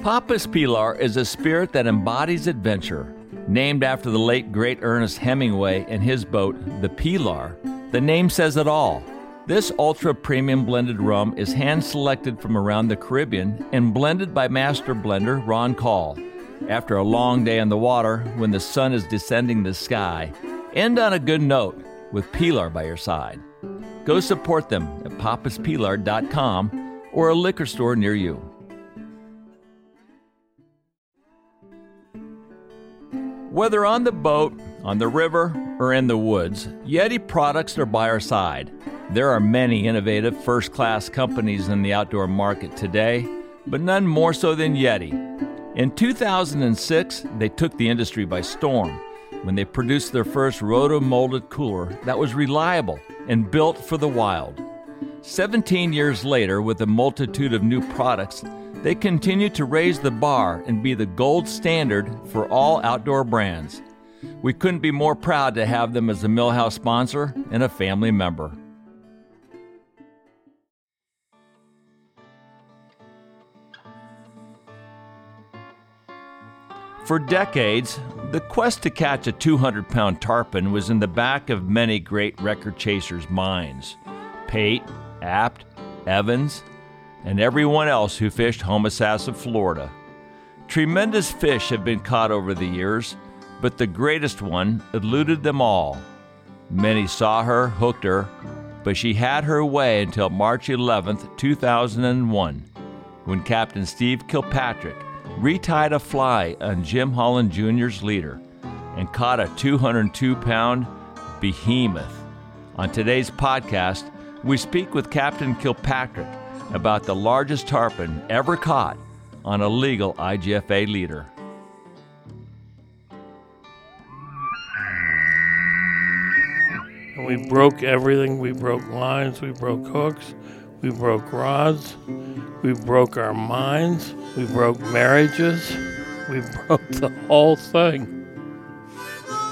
Papas Pilar is a spirit that embodies adventure. Named after the late great Ernest Hemingway and his boat, the Pilar, the name says it all. This ultra premium blended rum is hand selected from around the Caribbean and blended by master blender Ron Call. After a long day on the water, when the sun is descending the sky, end on a good note with Pilar by your side. Go support them at papaspilar.com or a liquor store near you. Whether on the boat, on the river, or in the woods, Yeti products are by our side. There are many innovative first class companies in the outdoor market today, but none more so than Yeti. In 2006, they took the industry by storm when they produced their first roto molded cooler that was reliable and built for the wild. 17 years later, with a multitude of new products, they continue to raise the bar and be the gold standard for all outdoor brands. We couldn't be more proud to have them as a Millhouse sponsor and a family member. For decades, the quest to catch a 200 pound tarpon was in the back of many great record chasers' minds. Pate, Apt, Evans, and everyone else who fished Homosassa, Florida. Tremendous fish have been caught over the years, but the greatest one eluded them all. Many saw her, hooked her, but she had her way until March 11, 2001, when Captain Steve Kilpatrick retied a fly on Jim Holland Jr.'s leader and caught a 202 pound behemoth. On today's podcast, we speak with Captain Kilpatrick about the largest tarpon ever caught on a legal IGFA leader. We broke everything. We broke lines, we broke hooks, we broke rods, we broke our minds, we broke marriages, we broke the whole thing.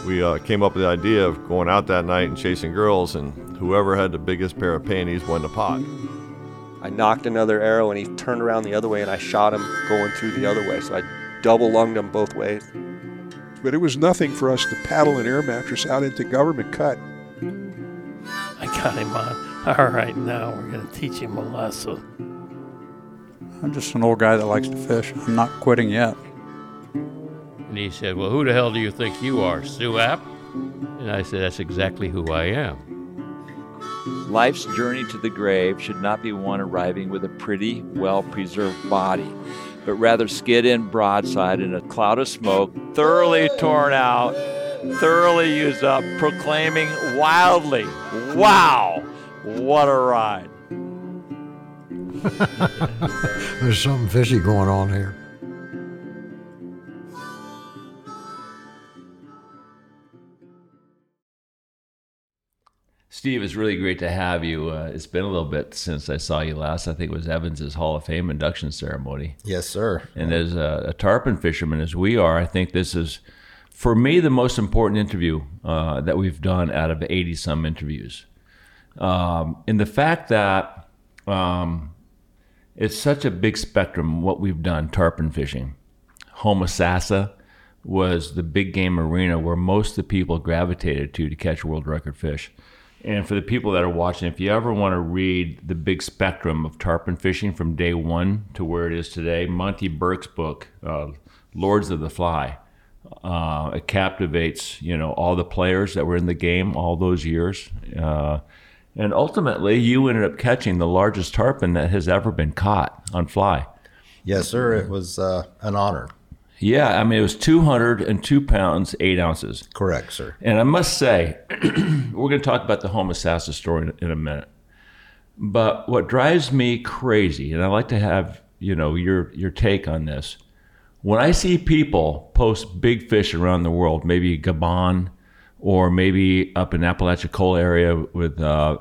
We uh, came up with the idea of going out that night and chasing girls, and whoever had the biggest pair of panties won the pot. I knocked another arrow and he turned around the other way and I shot him going through the other way. So I double lunged him both ways. But it was nothing for us to paddle an air mattress out into government cut. I got him on. All right, now we're going to teach him a lesson. I'm just an old guy that likes to fish. I'm not quitting yet. And he said, Well, who the hell do you think you are, Stu Apt? And I said, That's exactly who I am. Life's journey to the grave should not be one arriving with a pretty, well preserved body, but rather skid in broadside in a cloud of smoke, thoroughly torn out, thoroughly used up, proclaiming wildly, Wow, what a ride! There's something fishy going on here. Steve, it's really great to have you. Uh, it's been a little bit since I saw you last. I think it was Evans's Hall of Fame induction ceremony. Yes, sir. And as a, a tarpon fisherman as we are, I think this is, for me, the most important interview uh, that we've done out of 80 some interviews. Um, and the fact that um, it's such a big spectrum what we've done tarpon fishing. Homosassa was the big game arena where most of the people gravitated to to catch world record fish. And for the people that are watching, if you ever want to read the big spectrum of tarpon fishing from day one to where it is today, Monty Burke's book, uh, Lords of the Fly, uh, it captivates you know all the players that were in the game all those years. Uh, and ultimately, you ended up catching the largest tarpon that has ever been caught on fly. Yes, sir. It was uh, an honor. Yeah, I mean, it was 202 pounds, eight ounces. Correct, sir. And I must say, we're going to talk about the home Homosassa story in, in a minute. But what drives me crazy, and I'd like to have you know your your take on this, when I see people post big fish around the world, maybe Gabon, or maybe up in Apalachicola area with, uh,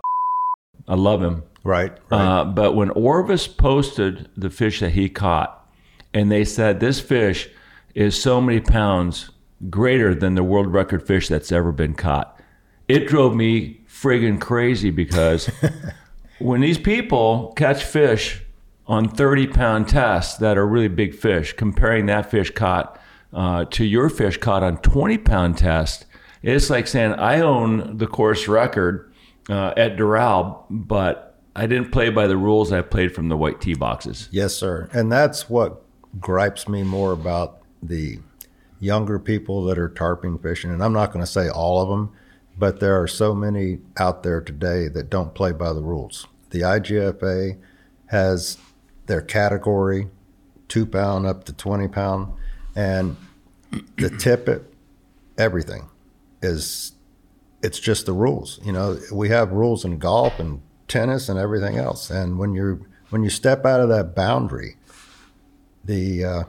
I love him. Right. right. Uh, but when Orvis posted the fish that he caught, and they said this fish is so many pounds greater than the world record fish that's ever been caught. It drove me friggin' crazy because when these people catch fish on 30 pound tests that are really big fish, comparing that fish caught uh, to your fish caught on 20 pound test, it's like saying I own the course record uh, at Doral, but I didn't play by the rules. I played from the white tee boxes. Yes, sir. And that's what gripes me more about the younger people that are tarpon fishing. And I'm not going to say all of them, but there are so many out there today that don't play by the rules. The IGFA has their category, two pound up to 20 pound, and the tippet, everything is, it's just the rules. You know, we have rules in golf and tennis and everything else. And when you're, when you step out of that boundary, the, uh,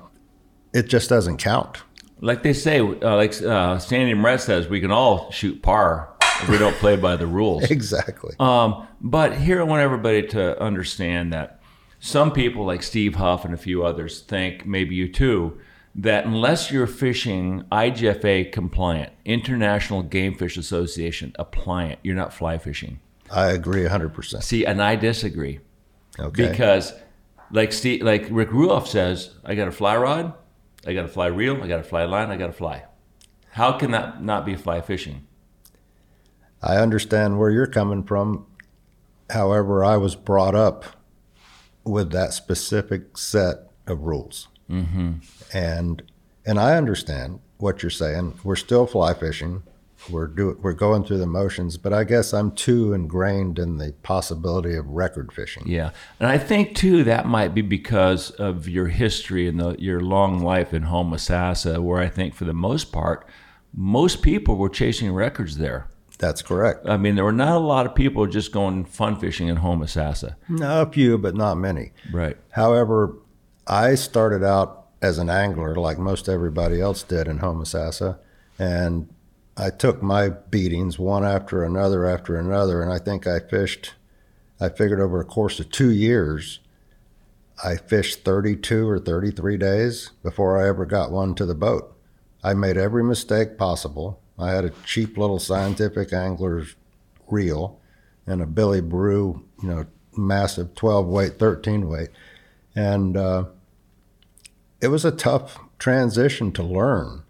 it just doesn't count. Like they say, uh, like uh, Sandy Moret says, we can all shoot par if we don't play by the rules. Exactly. Um, but here I want everybody to understand that some people, like Steve Huff and a few others, think maybe you too, that unless you're fishing IGFA compliant, International Game Fish Association appliant, you're not fly fishing. I agree 100%. See, and I disagree Okay. because, like Steve, like Rick Ruoff says, I got a fly rod, I got a fly reel, I got a fly line, I got a fly. How can that not be fly fishing? I understand where you're coming from. However, I was brought up with that specific set of rules, mm-hmm. and and I understand what you're saying. We're still fly fishing. We're do we're going through the motions, but I guess I'm too ingrained in the possibility of record fishing. Yeah, and I think too that might be because of your history and the, your long life in Homosassa, where I think for the most part, most people were chasing records there. That's correct. I mean, there were not a lot of people just going fun fishing in Homosassa. No, a few, but not many. Right. However, I started out as an angler, like most everybody else did in Homosassa, and I took my beatings one after another after another, and I think I fished. I figured over a course of two years, I fished 32 or 33 days before I ever got one to the boat. I made every mistake possible. I had a cheap little scientific angler's reel and a Billy Brew, you know, massive 12 weight, 13 weight. And uh, it was a tough transition to learn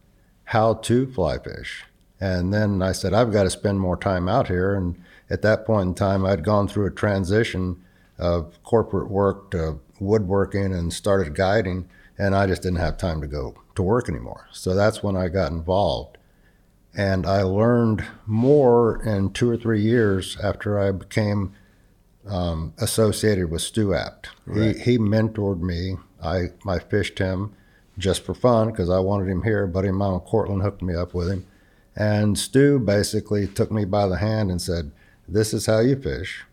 how to fly fish. And then I said, I've got to spend more time out here. And at that point in time, I'd gone through a transition of corporate work to woodworking and started guiding. And I just didn't have time to go to work anymore. So that's when I got involved. And I learned more in two or three years after I became um, associated with Stu Apt. He, he mentored me. I, I fished him just for fun because I wanted him here. Buddy of mine, Cortland, hooked me up with him. And Stu basically took me by the hand and said, This is how you fish.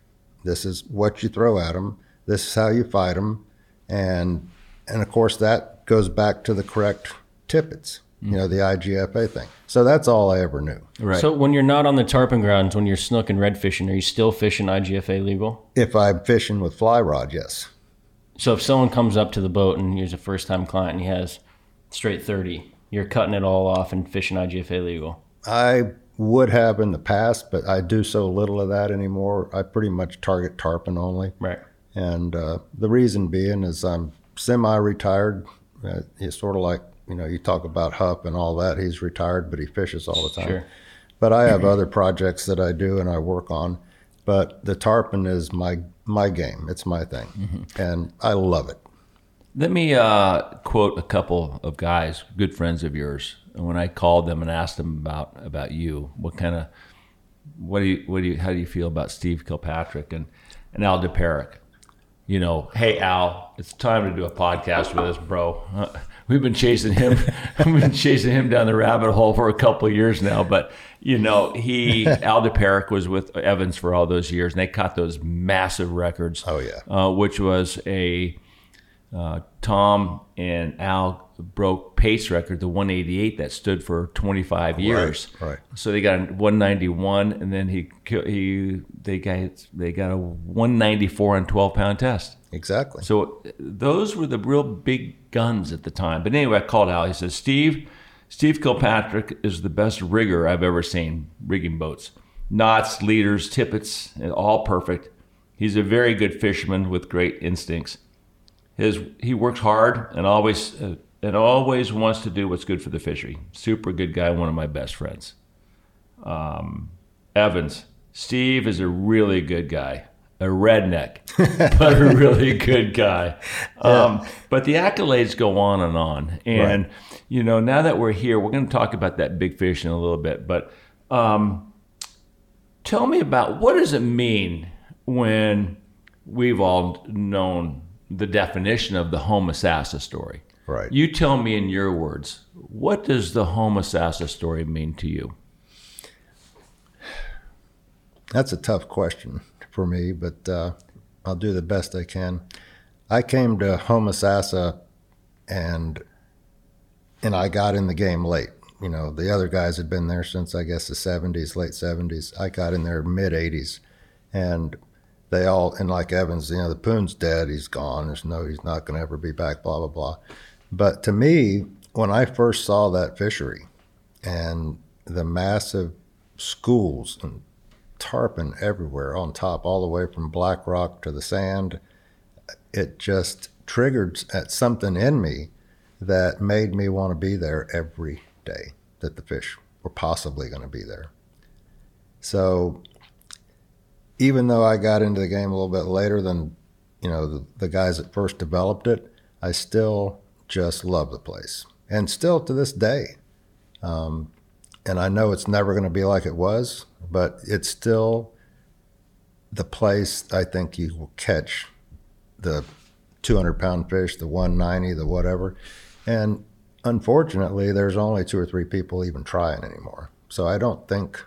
This is what you throw at them. This is how you fight them. And, and of course, that goes back to the correct tippets, mm. you know, the IGFA thing. So that's all I ever knew. Right. So when you're not on the tarpon grounds, when you're snook and red fishing, are you still fishing IGFA legal? If I'm fishing with fly rod, yes. So if someone comes up to the boat and he's a first time client and he has straight 30, you're cutting it all off and fishing IGFA legal. I would have in the past, but I do so little of that anymore. I pretty much target tarpon only. Right. And uh, the reason being is I'm semi retired. Uh, it's sort of like, you know, you talk about Huff and all that. He's retired, but he fishes all the time. Sure. But I have other projects that I do and I work on. But the tarpon is my my game. It's my thing, and I love it. Let me uh, quote a couple of guys, good friends of yours. And when I called them and asked them about about you, what kind of, what do you, what do you, how do you feel about Steve Kilpatrick and and Al Dopirak? You know, hey Al, it's time to do a podcast with us, bro. Uh, we've been chasing him, we've been chasing him down the rabbit hole for a couple of years now. But you know, he Al Dopirak was with Evans for all those years, and they caught those massive records. Oh, yeah. uh, which was a uh, Tom and Al broke Pate record, the 188 that stood for 25 years. right. right. So they got a 191, and then he he they got they got a 194 on 12 pound test. Exactly. So those were the real big guns at the time. But anyway, I called Al. He says, Steve, Steve Kilpatrick is the best rigger I've ever seen rigging boats. Knots, leaders, tippets, all perfect. He's a very good fisherman with great instincts. his he works hard and always uh, and always wants to do what's good for the fishery. Super good guy, one of my best friends. Um, Evans, Steve is a really good guy, a redneck, but a really good guy. Um, But the accolades go on and on, and you know now that we're here, we're going to talk about that big fish in a little bit, but. Um, tell me about what does it mean when we've all known the definition of the homosassa story Right. you tell me in your words what does the homosassa story mean to you That's a tough question for me, but uh, I'll do the best I can. I came to Homosassa and and I got in the game late. You know, the other guys had been there since I guess the 70s, late 70s. I got in there mid 80s, and they all and like Evans, you know, the Poon's dead. He's gone. There's no, he's not going to ever be back. Blah blah blah. But to me, when I first saw that fishery, and the massive schools and tarpon everywhere on top, all the way from Black Rock to the sand. It just triggered at something in me that made me want to be there every day that the fish were possibly going to be there. So even though I got into the game a little bit later than you know the, the guys that first developed it, I still just love the place, and still to this day. Um, and I know it's never going to be like it was, but it's still the place I think you will catch the 200 pound fish, the 190, the whatever. And unfortunately, there's only two or three people even trying anymore. So I don't think,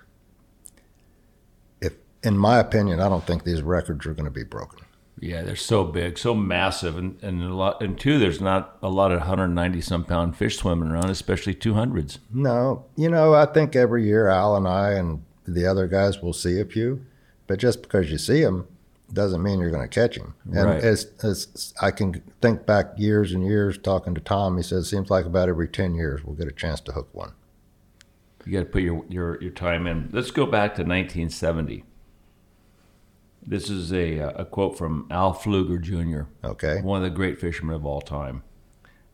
if, in my opinion, I don't think these records are going to be broken. Yeah they're so big so massive and, and a lot and two there's not a lot of 190 some pound fish swimming around especially 200s No, you know, I think every year Al and I and the other guys will see a few, but just because you see them doesn't mean you're going to catch him. And Right. as, as I can think back years and years talking to Tom, he says it seems like about every 10 years we'll get a chance to hook one. You got to put your, your, your time in. Let's go back to 1970. This is a, uh, a quote from Al Pflueger Jr., Okay. one of the great fishermen of all time.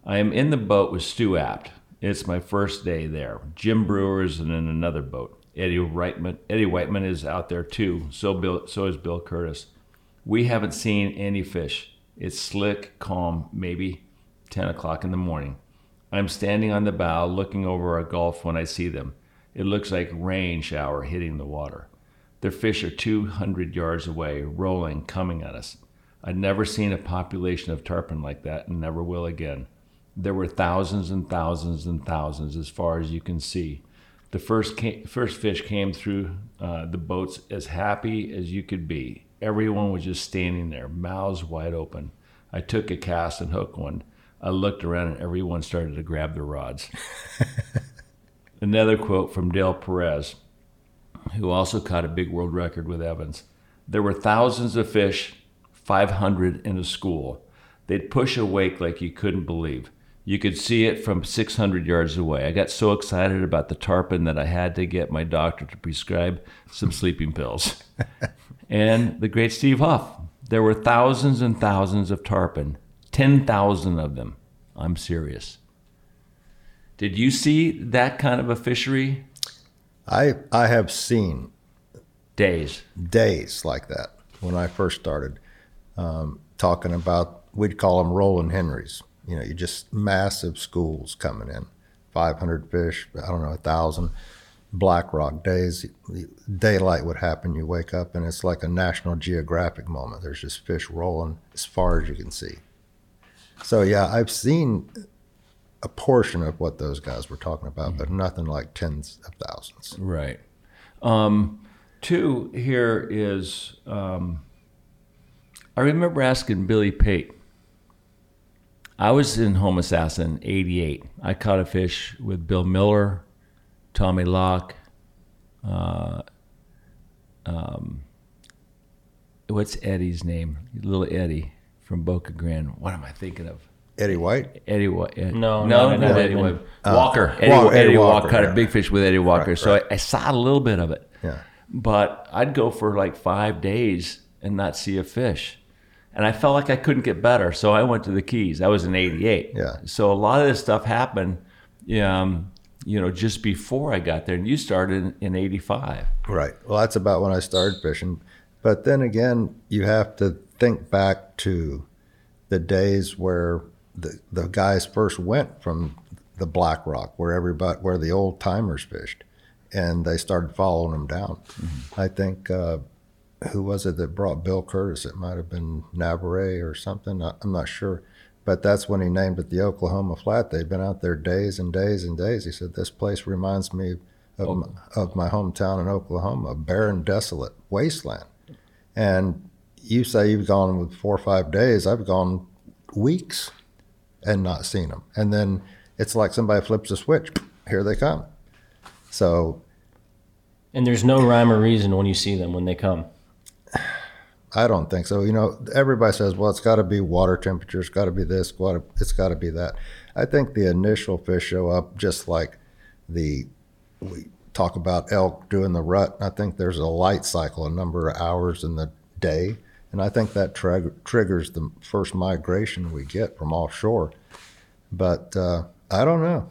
I am in the boat with Stu Apt. It's my first day there. Jim Brewer is in another boat. Eddie Whiteman, Eddie Whiteman is out there too. So Bill, so is Bill Curtis. We haven't seen any fish. It's slick, calm, maybe 10 o'clock in the morning. I'm standing on the bow looking over our gulf when I see them. It looks like rain shower hitting the water. Their fish are 200 yards away, rolling, coming at us. I'd never seen a population of tarpon like that and never will again. There were thousands and thousands and thousands as far as you can see. The first, ca- first fish came through uh, the boats as happy as you could be. Everyone was just standing there, mouths wide open. I took a cast and hooked one. I looked around and everyone started to grab their rods. Another quote from Dale Perez, who also caught a big world record with Evans. There were thousands of fish, 500 in a school. They'd push a wake like you couldn't believe. You could see it from 600 yards away. I got so excited about the tarpon that I had to get my doctor to prescribe some sleeping pills. and the great Steve Huff. There were thousands and thousands of tarpon, 10,000 of them. I'm serious. Did you see that kind of a fishery? I, I have seen Days. days like that when I first started um, talking about, we'd call them rolling Henrys. You know, you just massive schools coming in, 500 fish, I don't know, a thousand. Black Rock days, daylight would happen. You wake up and it's like a National Geographic moment. There's just fish rolling as far as you can see. So yeah, I've seen a portion of what those guys were talking about, but nothing like tens of thousands. Right. Um, two here is um, I remember asking Billy Pate. I was in Homosassa in '88. I caught a fish with Bill Miller, Tommy Locke. Uh, um, what's Eddie's name? Little Eddie from Boca Grande. What am I thinking of? Eddie White, Eddie White. No, no, no, not Eddie no. White. Walker. Eddie, Wa- Eddie, Eddie Walker, Walker, caught a big fish with Eddie Walker. Right, so right. I, I saw a little bit of it. yeah. But I'd go for like five days and not see a fish. and I felt like I couldn't get better. So I went to the Keys. That was in '88. Yeah. So a lot of this stuff happened, um, you know, just before I got there, and you started in '85. Right. Well, that's about when I started fishing. But then again, you have to think back to the days where the the guys first went from the Black Rock, where everybody, where the old timers fished, and they started following them down. I think uh, who was it that brought Bill Curtis? It might have been Navarre or something. I- I'm not sure. But that's when he named it the Oklahoma Flat. They'd been out there days and days and days. He said, This place reminds me of, my, of my hometown in Oklahoma, a barren, desolate wasteland. And you say you've gone with four or five days. I've gone weeks and not seen them. And then it's like somebody flips a switch. Here they come. So And there's no rhyme or reason when you see them when they come. I don't think so. You know, everybody says, well, it's got to be water temperature, it's got to be this, gotta- it's got to be that. I think the initial fish show up just like the, we talk about elk doing the rut. I think there's a light cycle, a number of hours in the day. And I think that trigg- triggers the first migration we get from offshore. But uh, I don't know.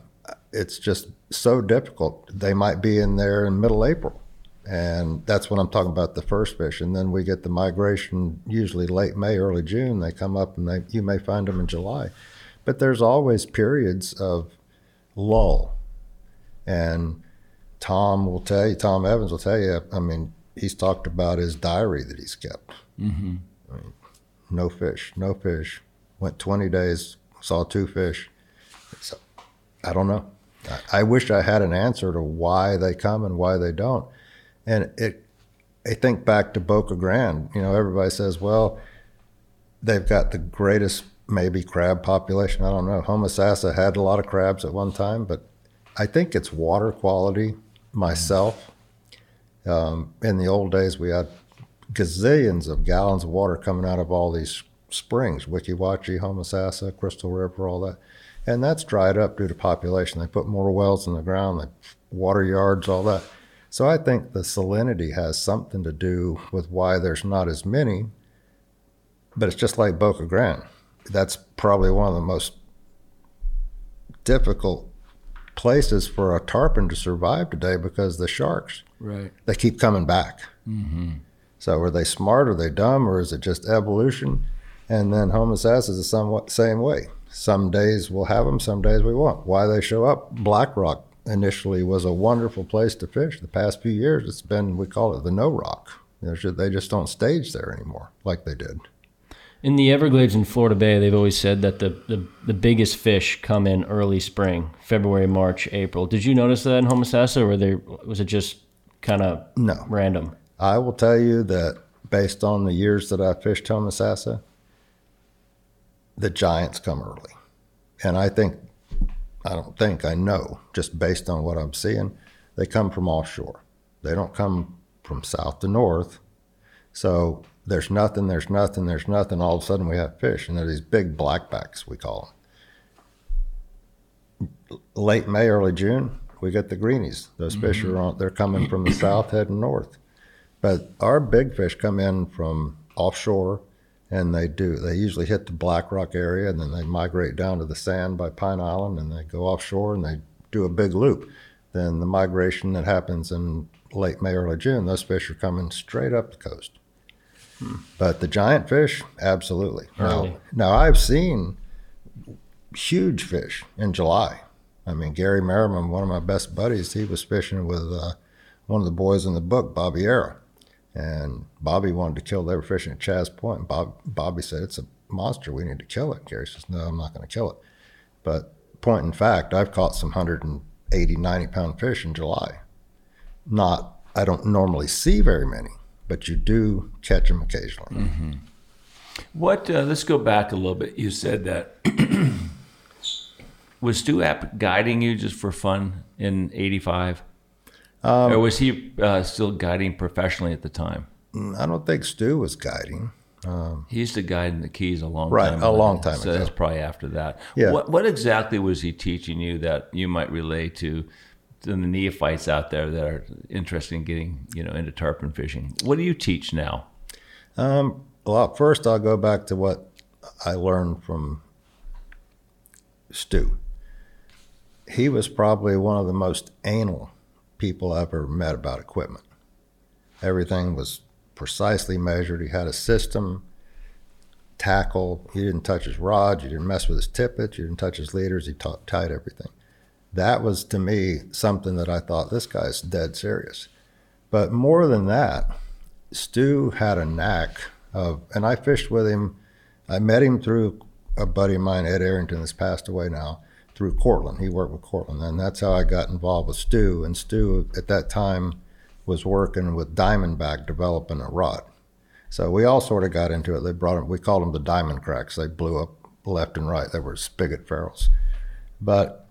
It's just so difficult. They might be in there in middle April and that's when I'm talking about the first fish. And then we get the migration usually late May, early June. They come up and they you may find them in July, but there's always periods of lull. And Tom will tell you, Tom Evans will tell you. I mean, he's talked about his diary that he's kept. Mm-hmm. I mean, no fish, no fish. Went 20 days, saw two fish. So I don't know. I, I wish I had an answer to why they come and why they don't. And it, I think back to Boca Grande. You know, everybody says, well, they've got the greatest maybe crab population. I don't know. Homosassa had a lot of crabs at one time, but I think it's water quality. Myself, um, in the old days, we had gazillions of gallons of water coming out of all these springs, Weeki Wachee, Homosassa, Crystal River, all that. And that's dried up due to population. They put more wells in the ground, they water yards, all that. So I think the salinity has something to do with why there's not as many. But it's just like Boca Grande. That's probably one of the most difficult places for a tarpon to survive today because the sharks Right. they keep coming back. Mm-hmm. So are they smart? Are they dumb? Or is it just evolution? And then homosassa is the somewhat same way. Some days we'll have them, some days we won't. Why they show up? Black Rock initially was a wonderful place to fish. The past few years, it's been we call it the no rock. There's ju- They just don't stage there anymore like they did. In the Everglades in Florida Bay, they've always said that the, the, the biggest fish come in early spring, February, March, April. Did you notice that in Homosassa, or were they, was it just kind of No. random? I will tell you that based on the years that I've fished Homosassa, the giants come early. And I think, I don't think, I know, just based on what I'm seeing, they come from offshore. They don't come from south to north. So there's nothing, there's nothing, there's nothing. All of a sudden we have fish, and they're these big blackbacks, we call them. Late May, early June, we get the greenies. Those fish mm-hmm. are on, they're coming from the south heading north. But our big fish come in from offshore and they do. They usually hit the Black Rock area and then they migrate down to the sand by Pine Island and they go offshore and they do a big loop. Then the migration that happens in late May, early June, those fish are coming straight up the coast. But the giant fish, absolutely. Early. Now, now I've seen huge fish in July. I mean, Gary Merriman, one of my best buddies, he was fishing with uh, one of the boys in the book, Bobby Era. And Bobby wanted to kill, they were fishing at Chaz Point. And Bob, Bobby said, It's a monster. We need to kill it. Gary says, No, I'm not going to kill it. But point in fact, I've caught some 180, 90 pound fish in July. Not, I don't normally see very many, but you do catch them occasionally. What? Uh, let's go back a little bit. You said that was Stu Apt guiding you just for fun in '85, Um, or was he uh, still guiding professionally at the time? Mm, I don't think Stu was guiding. Um, he used to guide in the Keys a long Right, time ago. Right, a long time So ago. that's probably after that. Yeah. What, what exactly was he teaching you that you might relay to, to the neophytes out there that are interested in getting you know into tarpon fishing? What do you teach now? Um, well, first I'll go back to what I learned from Stu. He was probably one of the most anal people I've ever met about equipment. Everything was precisely measured. He had a system, tackle. He didn't touch his rods. You didn't mess with his tippets. You didn't touch his leaders. He taught, tied everything. That was to me something that I thought this guy's dead serious. But more than that, Stu had a knack of, and I fished with him. I met him through a buddy of mine, Ed Arrington, that's passed away now, through Cortland. He worked with Cortland, and that's how I got involved with Stu. And Stu, at that time, was working with Diamondback developing a rod. So we all sort of got into it. They brought them, we called them the diamond cracks. They blew up left and right. They were spigot ferrules. But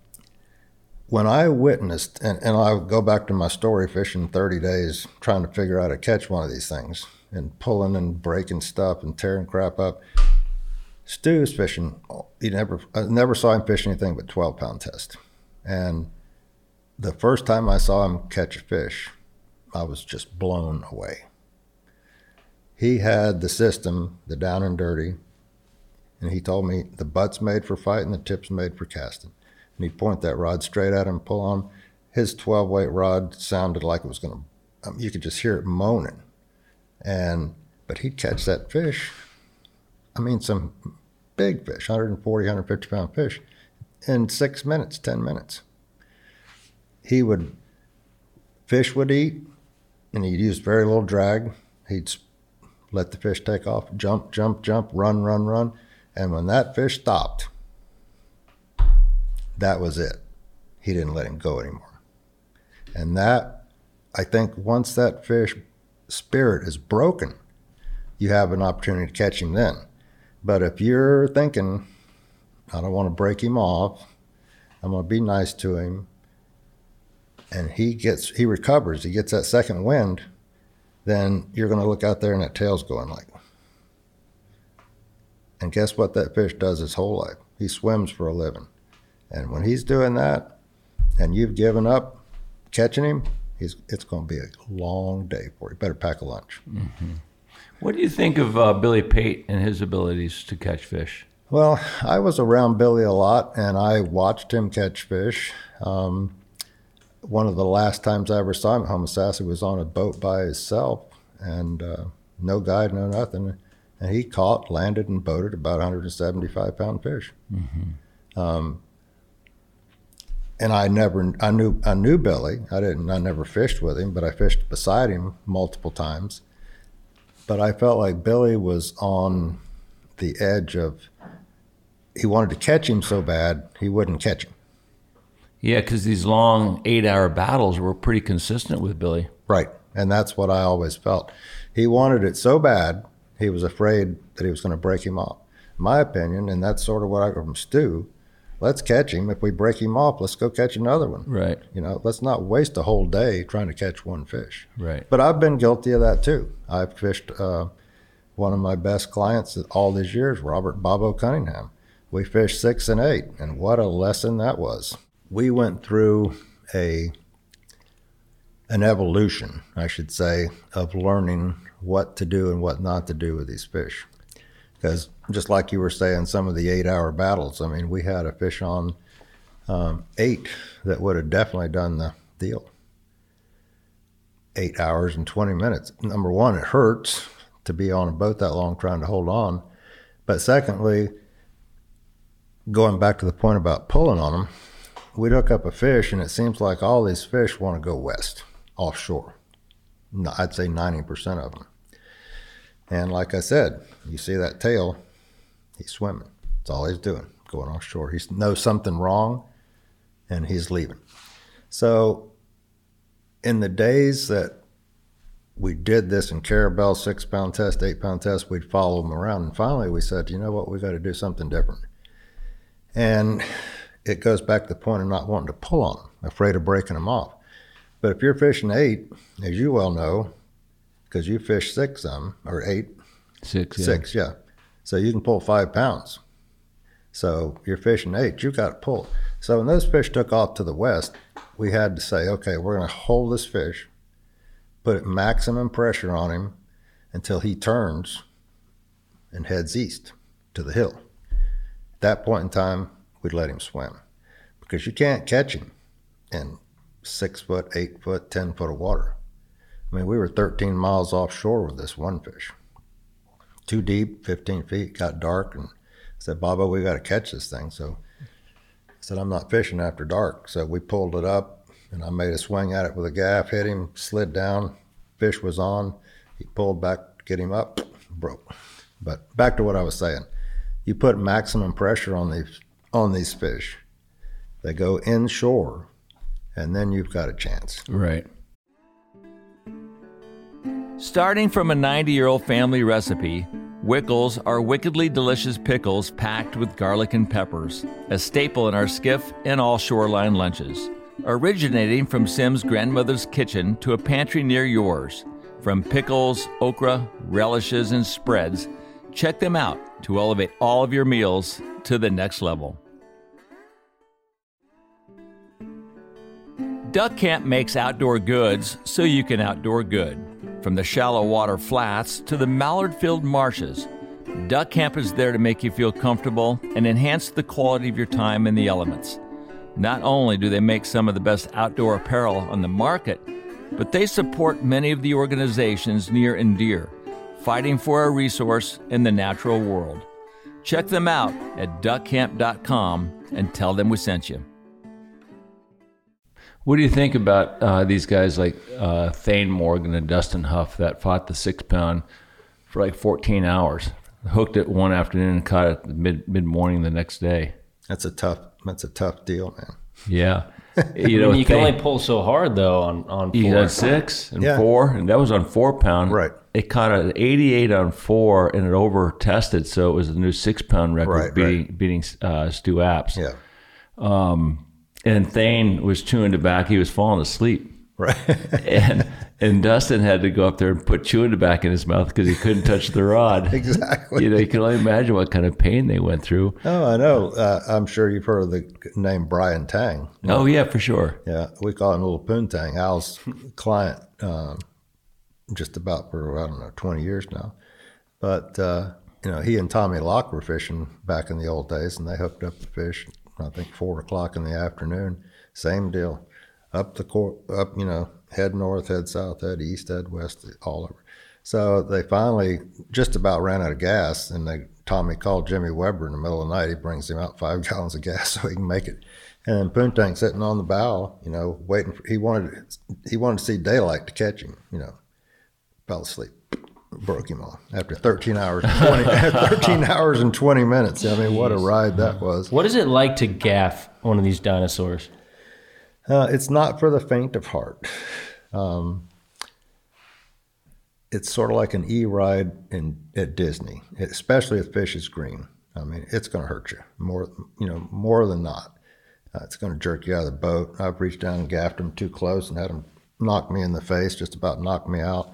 when I witnessed, and, and I'll go back to my story fishing 30 days, trying to figure out how to catch one of these things and pulling and breaking stuff and tearing crap up. Stu's fishing, he never, I never saw him fish anything but 12 pound test. And the first time I saw him catch a fish, I was just blown away. He had the system, the down and dirty, and he told me the butt's made for fighting, the tip's made for casting. And he'd point that rod straight at him, pull on. His 12 weight rod sounded like it was going to, um, you could just hear it moaning. And, but he'd catch that fish. I mean, some big fish, 140, 150 pound fish, in six minutes, 10 minutes. He would, fish would eat, and he'd use very little drag. He'd let the fish take off, jump, jump, jump, run, run, run. And when that fish stopped, that was it. He didn't let him go anymore. And that, I think, once that fish spirit is broken, you have an opportunity to catch him then. But if you're thinking, I don't want to break him off, I'm going to be nice to him, and he gets he recovers, he gets that second wind, then you're going to look out there and that tail's going like. And guess what that fish does his whole life? He swims for a living. And when he's doing that, and you've given up catching him, he's, it's going to be a long day for you. Better pack a lunch. Mm-hmm. What do you think of uh, Billy Pate and his abilities to catch fish? Well, I was around Billy a lot, and I watched him catch fish. Um, one of the last times I ever saw him at Homosassa was on a boat by himself, and uh, no guide, no nothing. And he caught, landed, and boated about 175 pound fish. Um, and I never, I knew, I knew Billy. I didn't, I never fished with him, but I fished beside him multiple times. But I felt like Billy was on the edge of, he wanted to catch him so bad he wouldn't catch him. Yeah, because these long eight hour battles were pretty consistent with Billy. Right. And that's what I always felt. He wanted it so bad, he was afraid that he was going to break him off. My opinion, and that's sort of what I got from Stu, let's catch him. If we break him off, let's go catch another one. Right. You know, let's not waste a whole day trying to catch one fish. Right. But I've been guilty of that too. I've fished uh, one of my best clients all these years, Robert Bobo Cunningham. We fished six and eight, and what a lesson that was. We went through a an evolution, I should say, of learning what to do and what not to do with these fish. Because just like you were saying, some of the eight-hour battles. I mean, we had a fish on um, eight that would have definitely done the deal. Eight hours and twenty minutes. Number one, it hurts to be on a boat that long trying to hold on. But secondly, going back to the point about pulling on them, we hook up a fish and it seems like all these fish want to go west, offshore. I'd say 90% of them. And like I said, you see that tail, he's swimming. That's all he's doing, going offshore. He knows something wrong and he's leaving. So, in the days that we did this in Carabel, six pound test, eight pound test, we'd follow them around. And finally, we said, you know what, we got to do something different. And it goes back to the point of not wanting to pull on them, afraid of breaking them off. But if you're fishing eight, as you well know, because you fish six of them, or eight, Six. Yeah. six, yeah. So you can pull five pounds. So you're fishing eight, you got to pull. So when those fish took off to the west, we had to say, okay, we're going to hold this fish, put maximum pressure on him until he turns, and heads east to the hill. At that point in time, we'd let him swim because you can't catch him in six foot, eight foot, 10 foot of water. I mean, we were 13 miles offshore with this one fish. Too deep, 15 feet, got dark, and I said, Baba, we got to catch this thing. So I said, I'm not fishing after dark. So we pulled it up, and I made a swing at it with a gaff, hit him, slid down, fish was on. He pulled back, get him up, broke. But back to what I was saying. You put maximum pressure on these on these fish. They go inshore, and then you've got a chance. Right. Starting from a 90 year old family recipe, Wickles are wickedly delicious pickles packed with garlic and peppers, a staple in our skiff and all shoreline lunches. Originating from Sim's grandmother's kitchen to a pantry near yours, from pickles, okra, relishes, and spreads, check them out to elevate all of your meals to the next level. Duck Camp makes outdoor goods so you can outdoor good. From the shallow water flats to the mallard filled marshes, Duck Camp is there to make you feel comfortable and enhance the quality of your time in the elements. Not only do they make some of the best outdoor apparel on the market, but they support many of the organizations near and dear, fighting for a resource in the natural world. Check them out at duckcamp.com and tell them we sent you. What do you think about uh, these guys like uh, Thane Morgan and Dustin Huff that fought the six pound for like 14 hours, hooked it one afternoon and caught it mid mid morning the next day? That's a tough. That's a tough deal, man. Yeah, You, know, you can only pull so hard though on on He four. had six and Yeah. four, and that was on four pound. Right. It caught an 88 on four, and it over tested, so it was a new six pound record, Right, beating beating uh, Stu Apt's. Yeah. Um, and Thane was chewing tobacco. He was falling asleep. Right. and and Dustin had to go up there and put chewing tobacco in his mouth because he couldn't touch the rod. Exactly. You know, you can only imagine what kind of pain they went through. oh, I know. Uh, I'm sure you've heard of the name Brian Tang. Oh yeah, for sure. Yeah, we call him Little Poontang. Al's client, um, just about for I don't know, 20 years now. But uh, you know, he and Tommy Locke were fishing back in the old days, and they hooked up the fish. I think four o'clock in the afternoon. Same deal, up the court, up you know, head north, head south, head east, head west, all over. So they finally just about ran out of gas, and they Tommy called Jimmy Weber in the middle of the night. He brings him out five gallons of gas so he can make it. And Poontang sitting on the bow, you know, waiting. For, he wanted he wanted to see daylight to catch him. You know, fell asleep, broke him off after 13 hours, and 20, 13 hours and 20 minutes. I mean, what a ride that was. What is it like to gaff one of these dinosaurs? Uh, it's not for the faint of heart. Um, it's sort of like an E ride in at Disney, especially if fish is green. I mean, it's going to hurt you more, you know, more than not. Uh, it's going to jerk you out of the boat. I've reached down and gaffed them too close and had them knock me in the face, just about knock me out.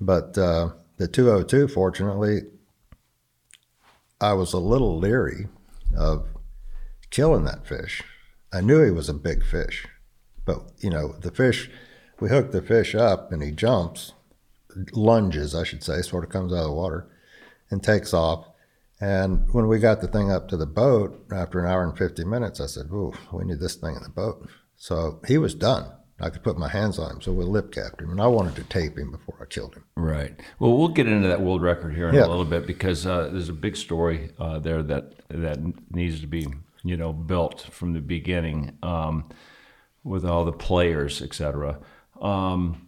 But uh, the 202, fortunately, I was a little leery of killing that fish. I knew he was a big fish, but you know, the fish, we hook the fish up and he jumps, lunges, I should say, sort of comes out of the water and takes off. And when we got the thing up to the boat after an hour and 50 minutes, I said, Ooh, we need this thing in the boat. So he was done. I could put my hands on him. So we lip capped him. And I wanted to tape him before I killed him. Right. Well, we'll get into that world record here in Yeah. a little bit because uh, there's a big story uh, there that that needs to be you know built from the beginning um, with all the players, etc. Um,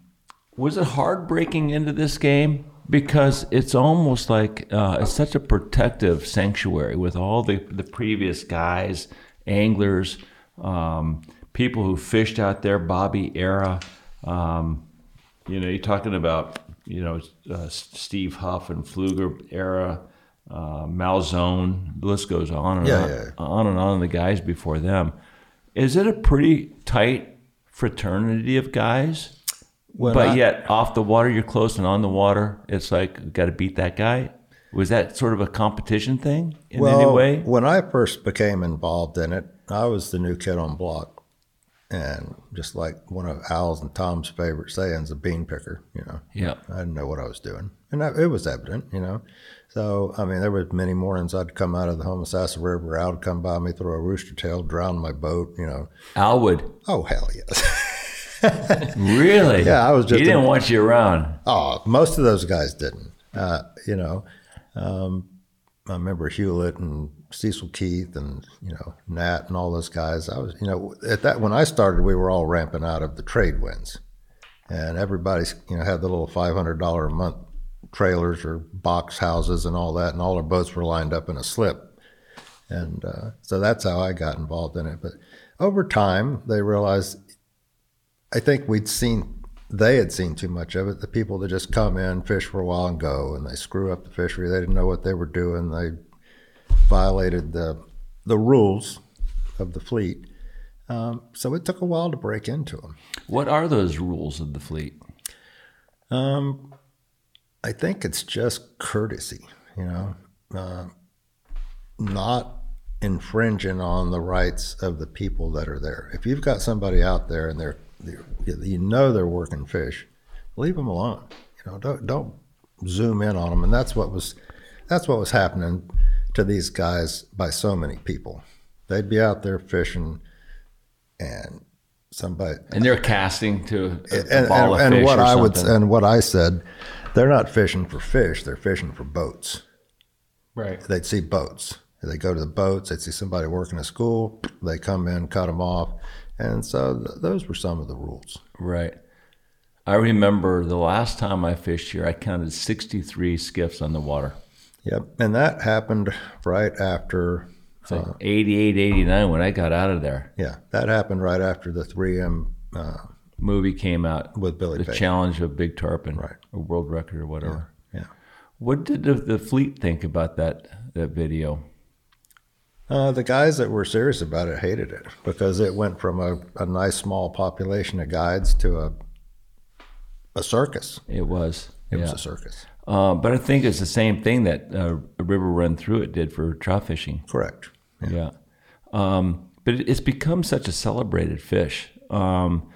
was it hard breaking into this game? Because it's almost like uh, it's such a protective sanctuary with all the, the previous guys, anglers, um, people who fished out there, Bobby era. Um, you know, you're talking about you know uh, Steve Huff and Pflueger era, uh, Malzone. The list goes on and Yeah, on, yeah. on and on. The guys before them. Is it a pretty tight fraternity of guys? When but I- yet off the water, you're close, and on the water, it's like got to beat that guy. Was that sort of a competition thing in well, any way? when I first became involved in it, I was the new kid on block. And just like one of Al's and Tom's favorite sayings, a bean picker. You know, Yeah. I didn't know what I was doing, and I, it was evident. You know, so I mean, there were many mornings I'd come out of the Homosassa River, Al would come by me, throw a rooster tail, drown my boat. You know, Al would? oh hell yes. Really? Yeah, I was just He didn't a- want you around. Oh, most of those guys didn't. Uh, you know, um, I remember Hewlett and Cecil Keith and you know Nat and all those guys. I was, you know, at that when I started, we were all ramping out of the trade winds, and everybody's you know had the little five hundred dollar a month trailers or box houses and all that, and all our boats were lined up in a slip, and uh, so that's how I got involved in it. But over time, they realized I think we'd seen they had seen too much of it. The people that just come in, fish for a while, and go, and they screw up the fishery. They didn't know what they were doing. They violated the the rules of the fleet. Um, so it took a while to break into them. What are those rules of the fleet? Um, I think it's just courtesy, you know, uh, not infringing on the rights of the people that are there. If you've got somebody out there and they're, they're you know they're working fish, leave them alone. You know, don't don't zoom in on them. And that's what was that's what was happening to these guys by so many people. They'd be out there fishing, and somebody And they're casting to a, a and, ball and, of and what I would and what I said, they're not fishing for fish; they're fishing for boats. Right. They'd see boats. They go to the boats. They'd see somebody working a school. They come in, cut them off, and so th- those were some of the rules. Right. I remember the last time I fished here, I counted 63 skiffs on the water. Yep, and that happened right after. It's like 88, 89 when I got out of there. Yeah, that happened right after the 3M uh, Movie came out with Billy the Page. challenge of Big Tarpon, Right. a world record or whatever. Yeah. What did the, the fleet think about that that video? Uh, the guys that were serious about it hated it because it went from a, a nice small population of guides to a a circus. It was. It yeah. was a circus. Uh, but I think it's the same thing that uh, a river run through it did for trout fishing. Correct. Yeah. Um, but it's become such a celebrated fish. Um,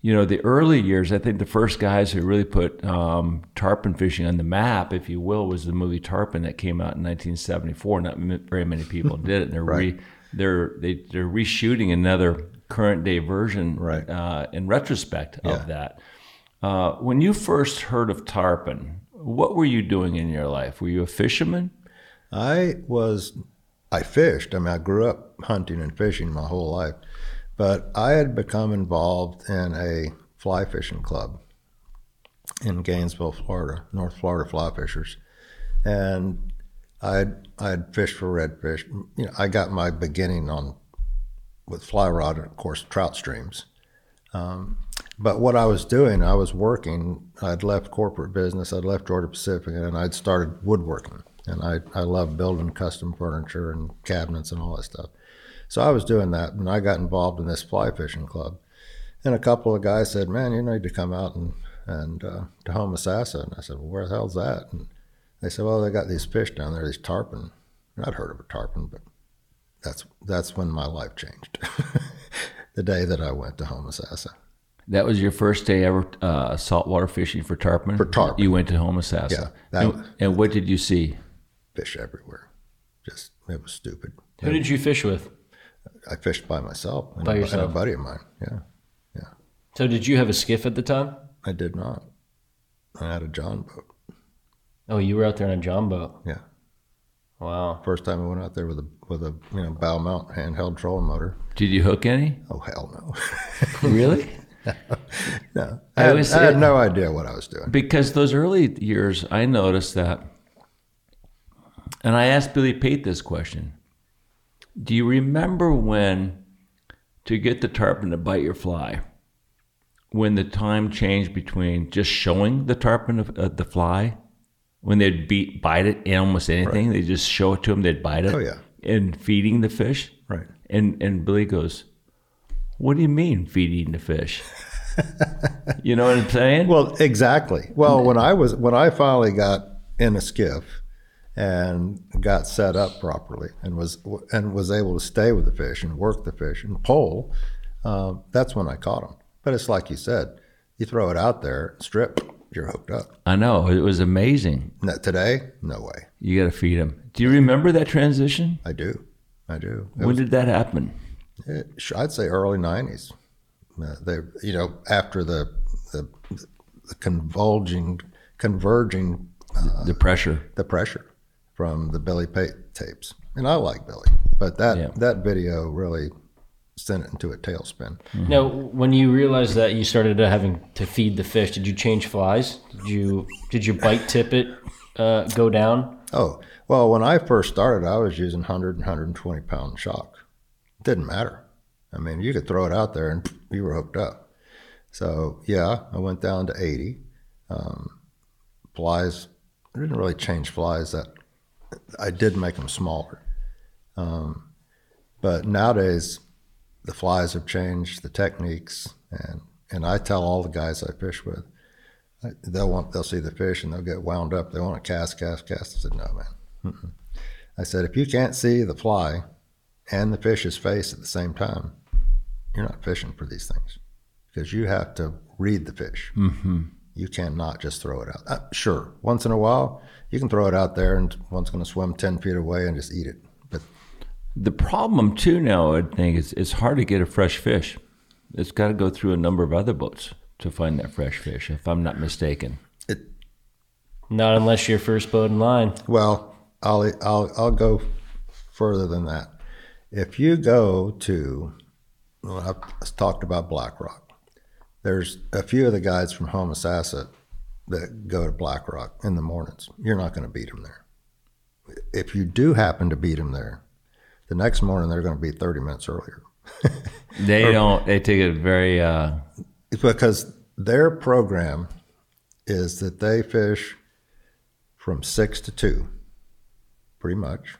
you know, the early years, I think the first guys who really put um, tarpon fishing on the map, if you will, was the movie Tarpon that came out in 1974. Not m- very many people did it. And they're Right. re, they're they, they're reshooting another current day version Right. uh, in retrospect Yeah. of that. Uh, when you first heard of tarpon, what were you doing in your life? Were you a fisherman? I was, I fished. I mean, I grew up hunting and fishing my whole life, but I had become involved in a fly fishing club in Gainesville, Florida, North Florida fly fishers, and I'd I'd fished for redfish. You know, I got my beginning on with fly rod and of course trout streams. Um, but what I was doing, I was working. I'd left corporate business. I'd left Georgia Pacific, and I'd started woodworking. And I I love building custom furniture and cabinets and all that stuff. So I was doing that, and I got involved in this fly fishing club. And a couple of guys said, "Man, you need to come out and and uh, to Homosassa." And I said, "Well, where the hell's that?" And they said, "Well, they got these fish down there, these tarpon." I'd heard of a tarpon, but that's that's when my life changed. the day that I went to Homosassa. That was your first day ever uh, saltwater fishing for tarpon. For tarpon. you went to Homosassa. Yeah, and, was- and what did you see? Fish everywhere. Just it was stupid. Who did you fish with? I fished by myself. and By and yourself? a buddy of mine. Yeah, Yeah, So did you have a skiff at the time? I did not. I had a John boat. Oh, you were out there on a John boat. Yeah, Wow. first time I went out there with a with a you know bow mount handheld trolling motor. Did you hook any? Oh hell no, really? No. I I, had, was- I had no idea what I was doing. Because those early years, I noticed that, and I asked Billy Pate this question. Do you remember when, to get the tarpon to bite your fly, when the time changed between just showing the tarpon of uh, the fly, when they'd beat bite it in almost anything, they just show it to them, they'd bite it. Oh, yeah. And feeding the fish. Right. And and Billy goes, "What do you mean feeding the fish?" you know what I'm saying? Well, exactly. Well, when I was when I finally got in a skiff and got set up properly and was and was able to stay with the fish and work the fish and pole, uh, that's when I caught them. But it's like you said, you throw it out there, strip, you're hooked up. I know it was amazing. No, today, no way. You got to feed them. Do you remember that transition? I do, I do. It When was- did that happen? It- I'd say early '90s. Uh, they, you know, after the the, the convulging, converging the pressure. the pressure from the Billy Pate tapes. And I like Billy, but that Yeah. that video really sent it into a tailspin. Now, when you realized that you started uh, having to feed the fish, did you change flies? Did you did your bite tippet uh, go down? Oh, well, when I first started, I was using 100 and 120 pound shock. Didn't matter. I mean, you could throw it out there and you were hooked up. So, yeah, I went down to 80. Um, flies, I didn't really change flies that I did make them smaller. Um, but nowadays, the flies have changed, the techniques, and, and I tell all the guys I fish with, they'll want they'll see the fish and they'll get wound up. They want to cast, cast, cast. I said, no, man. Mm-mm. I said, if you can't see the fly and the fish's face at the same time, you're not fishing for these things because you have to read the fish. Mm-hmm. You cannot just throw it out. Uh, sure, once in a while you can throw it out there and one's going to swim ten feet away and just eat it. But The problem too now, I think, is it's hard to get a fresh fish. It's got to go through a number of other boats to find that fresh fish, if I'm not mistaken. it Not unless you're first boat in line. Well, I'll I'll I'll go further than that. If you go to, well, I've talked about BlackRock. There's a few of the guys from Homosassa that go to BlackRock in the mornings. You're not going to beat them there. If you do happen to beat them there, the next morning they're going to be 30 minutes earlier. They don't. They take it very. Uh, because their program is that they fish from six to two, pretty much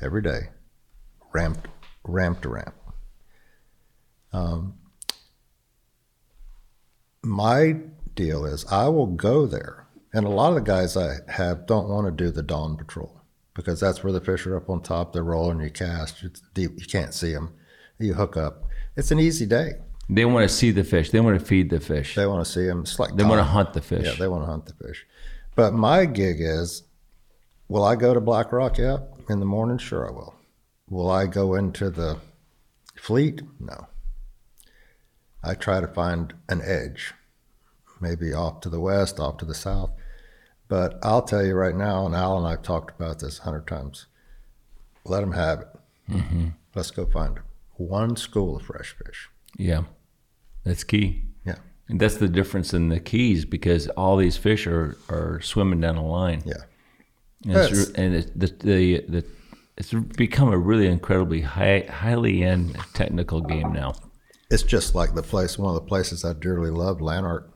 every day, ramp, ramp to ramp. Um, my deal is I will go there, and a lot of the guys I have don't want to do the dawn patrol because that's where the fish are up on top. They're rolling. You cast. It's deep. You can't see them. You hook up. It's an easy day. they want to see the fish. They want to feed the fish. They want to see them. It's like They want to hunt the fish. Yeah, they want to hunt the fish. But my gig is, will I go to Black Rock? Yeah, in the morning, sure I will. Will I go into the fleet? No. I try to find an edge, maybe off to the west, off to the south. But I'll tell you right now, and Al and I've talked about this a hundred times. Let them have it. Mm-hmm. Let's go find one school of fresh fish. Yeah, that's key. Yeah, And that's the difference in the keys because all these fish are, are swimming down a line. yeah. And it's, and it, the, the, the, it's become a really incredibly high, highly end technical game now. it's just like the place, one of the places I dearly loved, Lanark,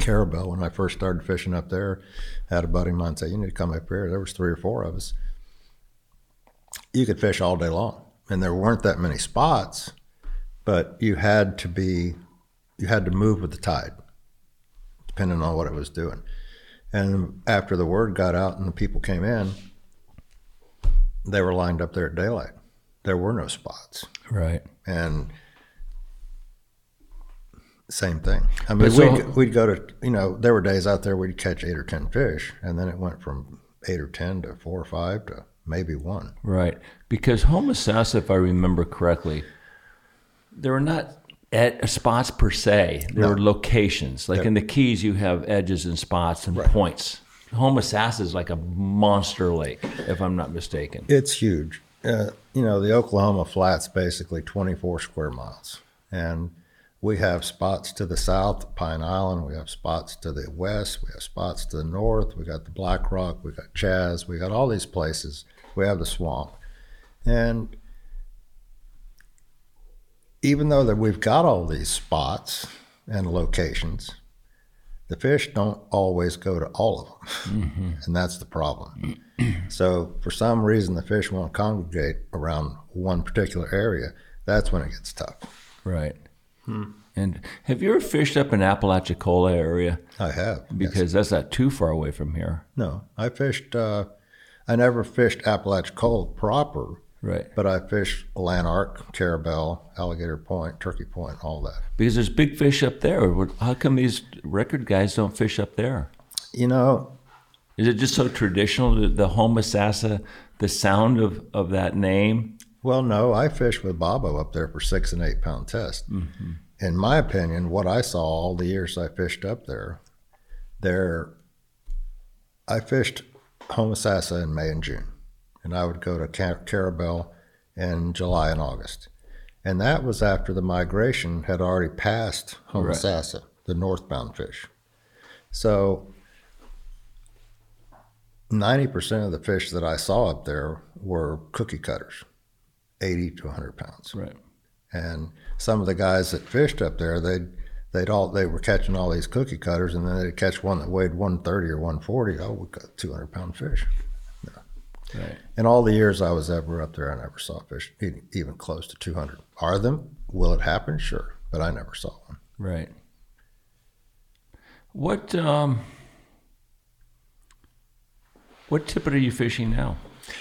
Carrabelle. When I first started fishing up there, had a buddy of mine say, "You need to come up here." There was three or four of us. You could fish all day long, and there weren't that many spots, but you had to be, you had to move with the tide, depending on what it was doing. And after the word got out and the people came in, they were lined up there at daylight. There were no spots Right. and same thing. I mean, so- we'd, we'd go to, you know, there were days out there we'd catch eight or 10 fish, and then it went from eight or 10 to four or five to maybe one. Right. Because Homosassa, if I remember correctly, there were not ed- spots per se. There No. were locations. Like in the Keys, you have edges and spots and points. Homosassa is like a monster lake, if I'm not mistaken. It's huge. Uh, you know, the Oklahoma Flats basically 24 square miles. And we have spots to the south, Pine Island. We have spots to the west. We have spots to the north. We got the Black Rock. We got Chaz. We got all these places. We have the swamp. And even though that we've got all these spots and locations, the fish don't always go to all of them. And that's the problem. So for some reason, the fish won't congregate around one particular area. That's when it gets tough. Right. And have you ever fished up in Apalachicola area? I have yes. Because that's not too far away from here. no, I fished. Uh, I never fished Apalachicola proper, Right. But I fish Lanark, Carrabelle, Alligator Point, Turkey Point, all that. Because there's big fish up there. How come these record guys don't fish up there? You know, Is it just so traditional, the, the Homosassa, the sound of, of that name? well, no, I fished with Bobo up there for six and eight pound test. Mm-hmm. In my opinion, what I saw all the years I fished up there, there, I fished Homosassa in May and June, and I would go to Car- Carrabelle in July and August. And that was after the migration had already passed Homosassa, the northbound fish. So 90% of the fish that I saw up there were cookie cutters, 80 to 100 pounds. Right. And some of the guys that fished up there, they'd they'd all they were catching all these cookie cutters, and then they'd catch one that weighed 130 or 140. Oh, we got 200 pound fish. Right. In all the years I was ever up there, I never saw fish even close to 200. Are them? Will it happen? Sure, but I never saw one. Right. What um what tippet are you fishing now?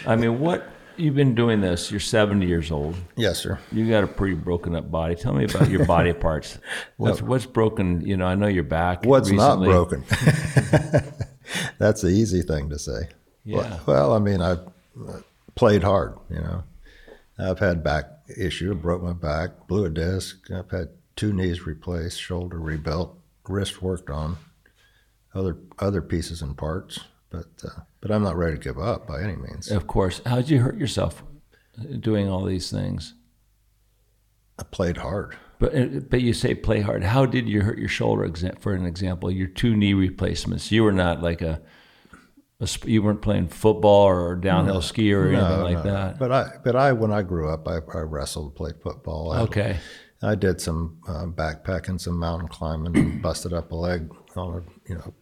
I mean, what you've been doing this, you're 70 years old. Yes, sir. You got a pretty broken up body. Tell me about your body parts. What's what's broken, you know, I know your back. What's recently. not broken? That's the easy thing to say. Yeah. Well, I mean, I played hard. You know, I've had back issue, broke my back, blew a disc. I've had two knees replaced, shoulder rebuilt, wrist worked on, other other pieces and parts. But uh, but I'm not ready to give up by any means. Of course. How'd you hurt yourself doing all these things? I played hard. But uh, but you say play hard. How did you hurt your shoulder? For an example, your two knee replacements. You were not like a sp- you weren't playing football or downhill ski or anything No, like no. that. But I but I when I grew up, I, I wrestled, played football. I, Okay. I did some uh, backpacking, some mountain climbing, and busted up a leg on a you know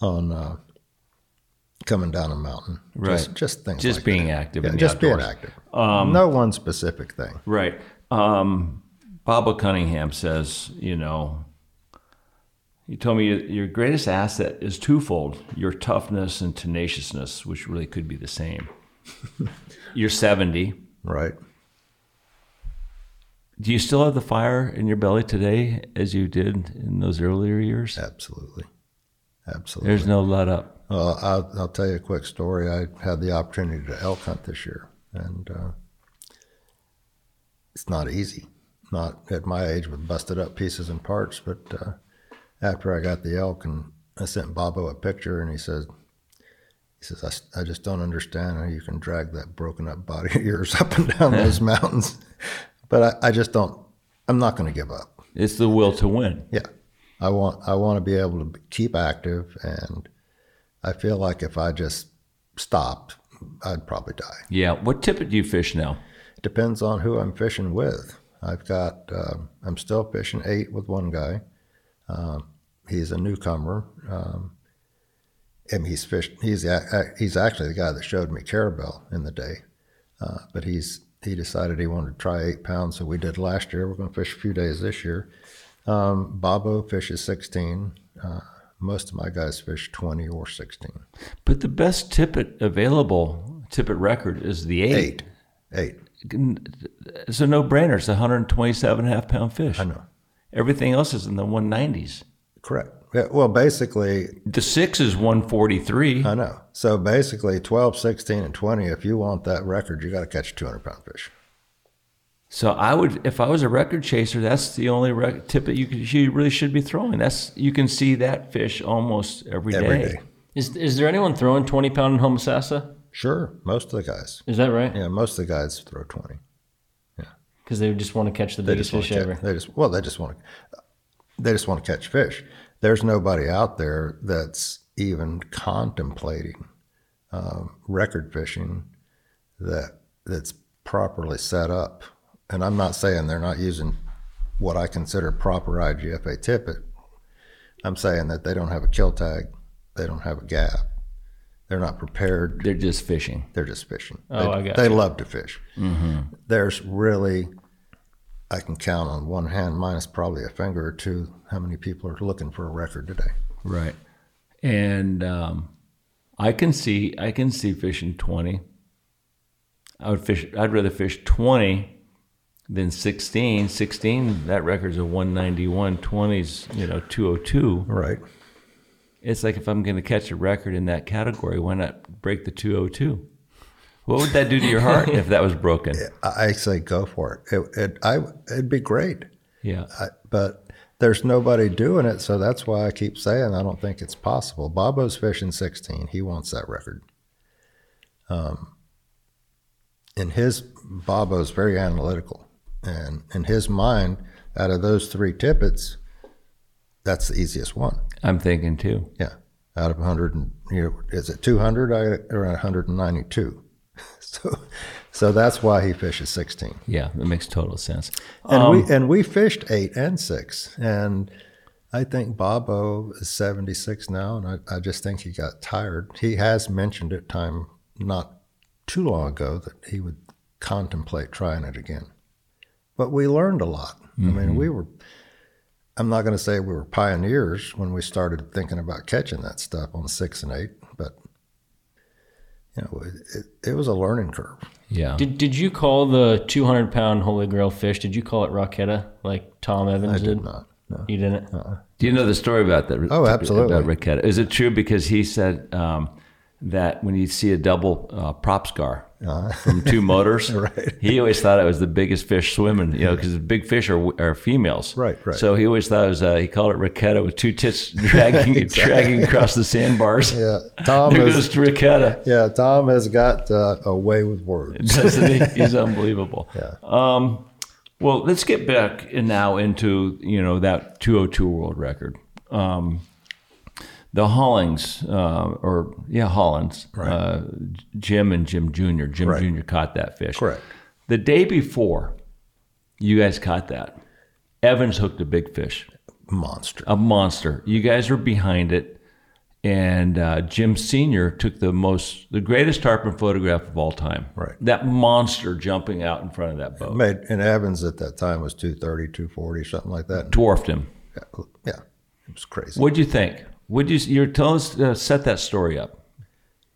on uh, coming down a mountain. Right. Just, just things. Just like being that. active Yeah, just being active. no one specific thing. Right. Um, Baba Cunningham says, you know, he told me your greatest asset is twofold your toughness and tenaciousness, which really could be the same. You're 70. Right. Do you still have the fire in your belly today as you did in those earlier years? Absolutely. Absolutely. There's no let up. Well, I'll, I'll tell you a quick story. I had the opportunity to elk hunt this year, and uh, it's not easy. Not at my age with busted up pieces and parts, but uh, after I got the elk and I sent Bobo a picture, and he says, he says, I, I just don't understand how you can drag that broken up body of yours up and down those mountains. But I, I just don't. I'm not going to give up. It's the will to win. Yeah, I want I want to be able to keep active, and I feel like if I just stopped, I'd probably die. Yeah. What tippet do you fish now? It depends on who I'm fishing with. I've got um I'm still fishing eight with one guy. Um, he's a newcomer. Um, and he's fished. He's he's actually the guy that showed me Carrabelle in the day, uh, but he's he decided he wanted to try eight pounds, so we did last year. We're going to fish a few days this year. Um, Bobo fishes 16. Uh, most of my guys fish 20 or 16. But the best tippet available, tippet record, is the eight. Eight. It's a no brainer. It's a 127 and a half pound fish. I know. Everything else is in the 190s. Correct. Yeah, well, basically, The six is 143. I know. So basically, 12, 16, and 20, if you want that record, you got to catch a 200 pound fish. So I would, if I was a record chaser, that's the only rec- that you could, you really should be throwing. That's you can see that fish almost every day. Every day. Is is there anyone throwing twenty pound in Homosassa? Sure. Most of the guys. Is that right? Yeah, most of the guys throw 20. Because they just want to catch the They biggest fish ever. they just well, they just want to they just want to catch fish. There's nobody out there that's even contemplating um, record fishing that that's properly set up. And I'm not saying they're not using what I consider proper IGFA tippet. I'm saying that they don't have a kill tag, they don't have a gap, they're not prepared They're just fishing. they're just fishing. Oh, they, I got They you. love to fish. There's really, I can count on one hand, minus probably a finger or two, how many people are looking for a record today. Right. And um, I can see I can see fishing 20. I would fish. I'd rather fish 20 than 16. 16, that record's a 191. 20's, you know, 202. Right. It's like if I'm going to catch a record in that category, why not break the 202? What would that do to your heart if that was broken? I say go for it. It, it I, it'd be great. Yeah. I, but there's nobody doing it, so that's why I keep saying I don't think it's possible. Bobo's fishing 16. He wants that record. Um, in his Bobo's very analytical, and in his mind, out of those three tippets, that's the easiest one. I'm thinking too. Yeah, out of 100, and, you know, is it 200 I- or 192? So, so that's why he fishes 16. Yeah, it makes total sense. And Um, we and we fished eight and six, and I think Bobo is seventy six now, and I, I just think he got tired. He has mentioned it time not too long ago that he would contemplate trying it again. But we learned a lot. I mean, we were. I'm not going to say we were pioneers when we started thinking about catching that stuff on six and eight, but you know, it, it, it was a learning curve. yeah. Did, did you call the 200 pound Holy Grail fish? Did you call it Rocketta like Tom Evans I did? did not. No. You didn't? Do you know the story about that? Oh, absolutely. About Ricketta. Is it true? Because he said um, that when you see a double uh, prop scar from two motors, Right. he always thought it was the biggest fish swimming, you know, because big fish are, are females. Right, right. So he always thought it was, uh, he called it Ricketta with two tits dragging, dragging across the sandbars. Yeah, Tom There is Ricketta. Yeah, Tom has got uh, a way with words. Doesn't he? He's unbelievable. Yeah. Um, well, let's get back in now into you know that 202 world record. Um, the Hollings, uh, or yeah, Hollins, uh, Jim and Jim Jr. Jim Right. Jr. caught that fish. Correct. The day before, you guys caught that. Evans hooked a big fish, Monster. a monster. You guys were behind it, and uh, Jim Sr. took the most, the greatest tarpon photograph of all time. Right. That monster jumping out in front of that boat Made and Evans at that time was 230, 240, something like that. dwarfed him. Yeah, yeah, it was crazy. What'd you think? Would you you're tell us uh, set that story up?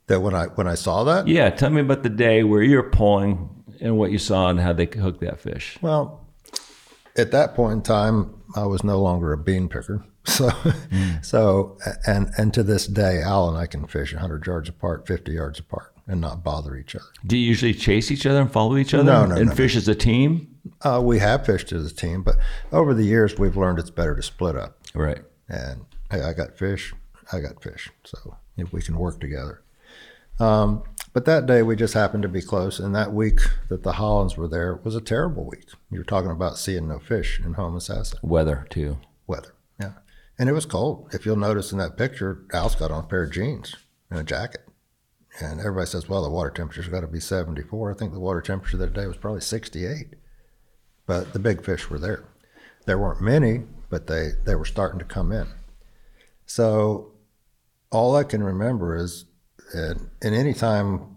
That when I when I saw that, Yeah, tell me about the day where you were pulling and what you saw and how they hooked that fish. well, at that point in time, I was no longer a bean picker. So, so and and to this day, Al and I can fish 100 yards apart, 50 yards apart, and not bother each other. Do you usually chase each other and follow each other No, no, and no, fish as a team? Uh, we have fished as a team, but over the years, we've learned it's better to split up. Right. and hey, I got fish, I got fish, so if we can work together. Um, but that day we just happened to be close, and that week that the Hollands were there was a terrible week. You're talking about seeing no fish in Homosassa Weather too. weather, yeah, and it was cold. If you'll notice in that picture, Al's got on a pair of jeans and a jacket, and everybody says, "Well, the water temperature's got to be 74." I think the water temperature that day was probably 68, but the big fish were there. There weren't many, but they they were starting to come in. So all I can remember is, and, and any time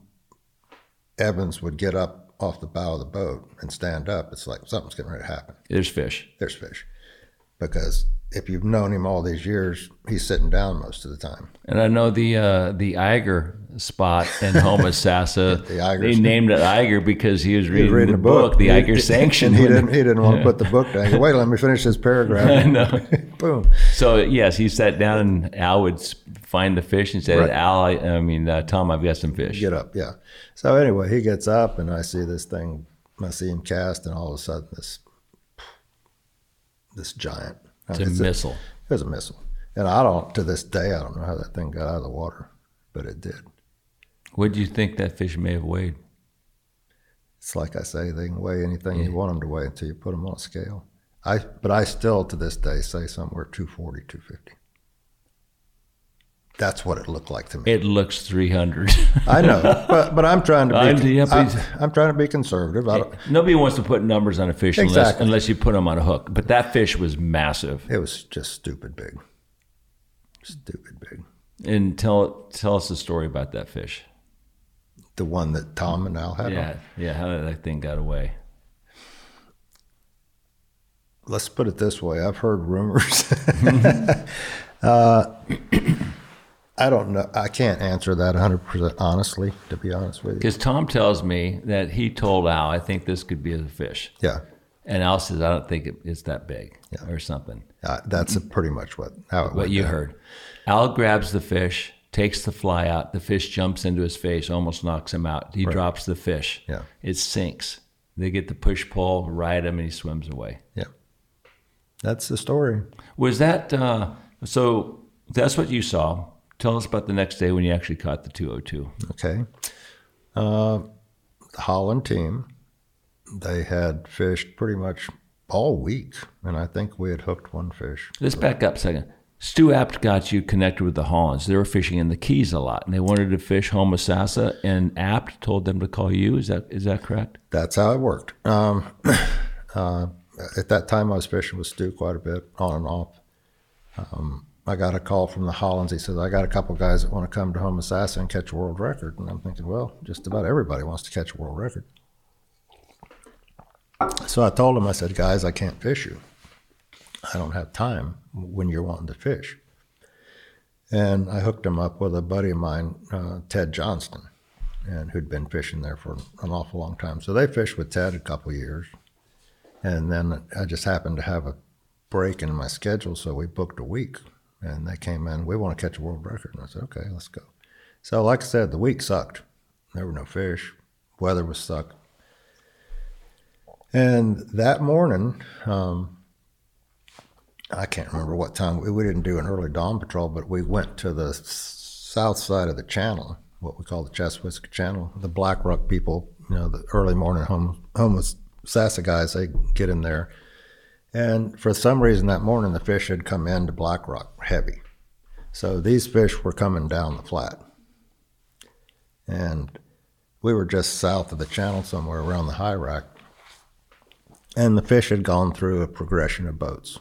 Evans would get up off the bow of the boat and stand up, it's like something's getting ready to happen. There's fish. There's fish, because if you've known him all these years, he's sitting down most of the time. And I know the uh, the Eiger spot in Homosassa. The Eigers. They named it Eiger because he was reading, reading the a book, book. the He- Eiger sanction. He didn't he didn't want to put the book down. He Wait, let me finish this paragraph. Boom. So yes, he sat down and Al would find the fish and said, Right. "Al, I, I mean uh, Tom, I've got some fish." get up, yeah. So anyway, he gets up and I see this thing. I see him cast, and all of a sudden, this this giant. Uh, it's a missile. it was a missile, and I don't. To this day, I don't know how that thing got out of the water, but it did. What do you think that fish may have weighed? It's like I say, they can weigh anything you want them to weigh until you put them on a scale. I, but I still to this day say somewhere 240, 250. That's what it looked like to me. It looks 300. I know, but but I'm trying to be. I'm- yeah, I, am trying to be conservative. I Nobody wants to put numbers on a fish unless, Exactly. unless you put them on a hook. But that fish was massive. it was just stupid big. Stupid big. And tell tell us the story about that fish. The one that Tom and Al had. on. Yeah, yeah. How did that thing got away? let's put it this way I've heard rumors. uh, I don't know. I can't answer that 100% honestly, to be honest with you. Because Tom tells me that he told Al, I think this could be a fish. Yeah. And Al says, I don't think it, it's that big or something. Uh, that's pretty much what how it What you down. heard. Al grabs the fish, takes the fly out. The fish jumps into his face, almost knocks him out. He drops the fish. Yeah. It sinks. They get the push pull, ride him, and he swims away. Yeah. That's the story. Was that uh, so? That's what you saw. Tell us about the next day when you actually caught the 202. Okay. Uh, the Holland team, they had fished pretty much all week, and I think we had hooked one fish. Let's back up a second. Stu Apt got you connected with the Hollands. They were fishing in the Keys a lot, and they wanted to fish Homosassa. And Apt told them to call you. Is that is that correct? That's how it worked. Um, uh, at that time, I was fishing with Stu quite a bit, on and off. Um, I got a call from the Hollands. He says, I got a couple guys that want to come to Home Homosassa and catch a world record. And I'm thinking, well, just about everybody wants to catch a world record. So I told him, I said, guys, I can't fish you. I don't have time when you're wanting to fish. And I hooked him up with a buddy of mine, uh, Ted Johnston, and who'd been fishing there for an awful long time. So they fished with Ted a couple years. And then I just happened to have a break in my schedule, so we booked a week. And they came in, we want to catch a world record. And I said, okay, let's go. So, like I said, the week sucked. There were no fish. Weather was suck. And that morning, um, I can't remember what time, we, we didn't do an early dawn patrol, but we went to the south side of the channel, what we call the Chassahowitzka Channel. The Black Rock people, you know, the early morning home, homeless Sassa guys, they get in there. And for some reason that morning, the fish had come into Black Rock heavy. So these fish were coming down the flat. And we were just south of the channel somewhere around the high rack. And the fish had gone through a progression of boats.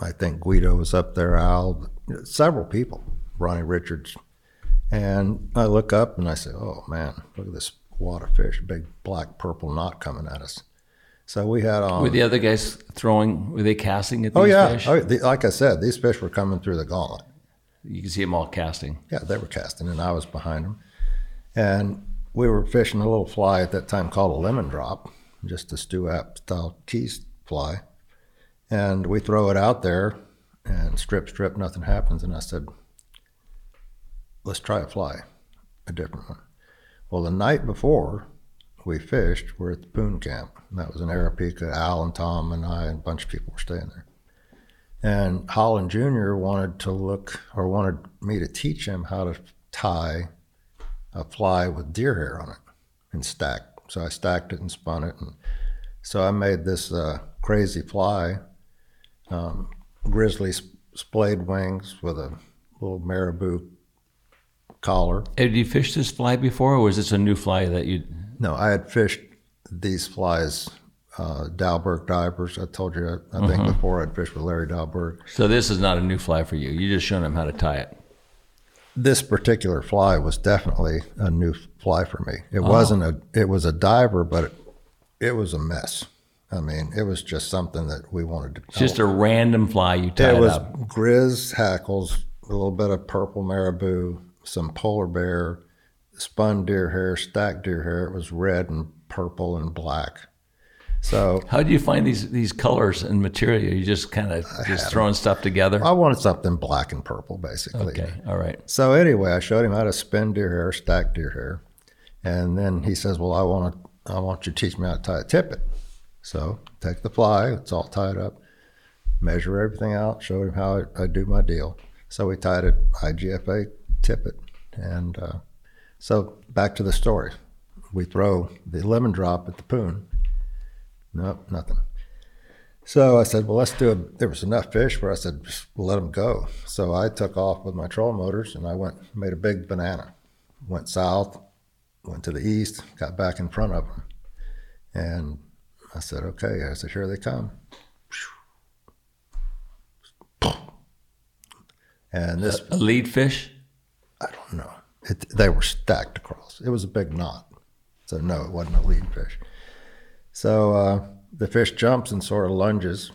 I think Guido was up there, Al, several people, Ronnie Richards. And I look up and I say, oh man, look at this wad of fish, big black purple knot coming at us. So we had on. Were the other guys throwing? Were they casting at oh, these oh, yeah. fish? Oh, the, like I said, these fish were coming through the gauntlet. You can see them all casting. Yeah, they were casting, and I was behind them. And we were fishing a little fly at that time called a lemon drop, just a Stu Apt style keys fly. And we throw it out there and strip, strip, nothing happens. And I said, let's try a fly, a different one. Well, the night before we fished, we're at the Poon Camp. And that was in Aripeka. Al and Tom and I and a bunch of people were staying there. And Holland Jr. wanted to look or wanted me to teach him how to tie a fly with deer hair on it and stack. So I stacked it and spun it. And so I made this uh, crazy fly, um, grizzly sp- splayed wings with a little marabou collar. Had you fished this fly before, or was this a new fly that you? No, I had fished these flies, uh, Dahlberg divers. I told you, I, I think before I'd fished with Larry Dahlberg. So this is not a new fly for you. You just showing him how to tie it. this particular fly was definitely a new fly for me. It wasn't a it was a diver, but it, it was a mess. I mean, it was just something that we wanted to. It's just a random fly you tied up. it was up. grizz hackles, a little bit of purple marabou, some polar bear, spun deer hair, stacked deer hair. It was red and purple and black. So How do you find these these colors and material? You just kind of just throwing stuff together. I wanted something black and purple, basically. Okay, all right. So anyway, I showed him how to spin deer hair, stack deer hair, and then he says, "Well, I want to, I want you to teach me how to tie a tippet." So take the fly, it's all tied up, measure everything out, showed him how I, I do my deal. So we tied it IGFA tippet, and uh, so back to the story. We throw the lemon drop at the poon. Nope, nothing. So I said, well, let's do it. There was enough fish where I said, let them go. So I took off with my trolling motors and I went, made a big banana. Went south, went to the east, got back in front of them. And I said, okay. I said, here they come. And this, A lead fish. I don't know. It, they were stacked across. It was a big knot. So no, it wasn't a lead fish. So uh, the fish jumps and sort of lunges,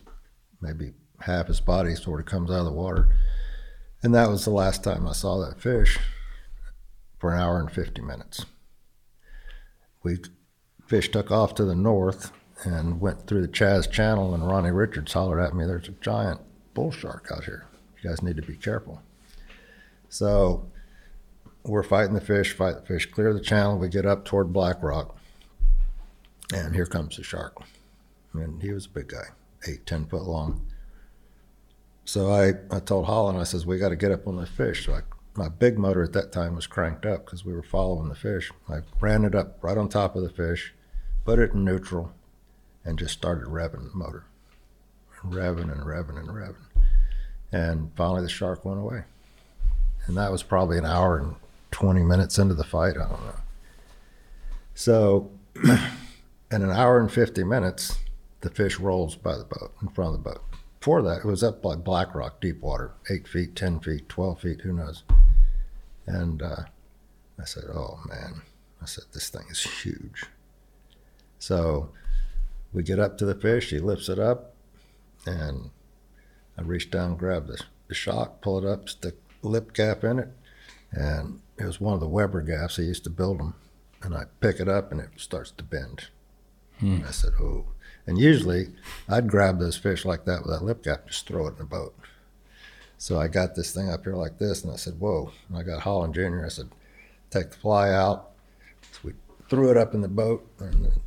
maybe half his body sort of comes out of the water. And that was the last time I saw that fish for an hour and 50 minutes. We fish took off to the north and went through the Chaz Channel, and Ronnie Richards hollered at me, There's a giant bull shark out here. You guys need to be careful. So we're fighting the fish, fight the fish, clear the channel. We get up toward Black Rock, and here comes the shark. And he was a big guy, eight, ten foot long. So I, I told Holland, I says, we got to get up on the fish. So I, my big motor at that time was cranked up because we were following the fish. I ran it up right on top of the fish, put it in neutral, and just started revving the motor. Revving and revving and revving. And finally the shark went away. And that was probably an hour and 20 minutes into the fight. I don't know. So, in an hour and 50 minutes, the fish rolls by the boat, in front of the boat. Before that, it was up like Black Rock, deep water, eight feet, 10 feet, 12 feet, who knows. And uh, I said, oh man, I said, this thing is huge. So we get up to the fish, he lifts it up, and I reach down, grab the, the shock, pull it up, stick lip gaff in it, and it was one of the Weber gaffs. I used to build them, and I pick it up, and it starts to bend. Hmm. I said, oh. And usually I'd grab those fish like that with that lip gaff, just throw it in the boat. So I got this thing up here like this, and I said, whoa. And I got Holland Jr. I said, take the fly out. So we threw it up in the boat, and then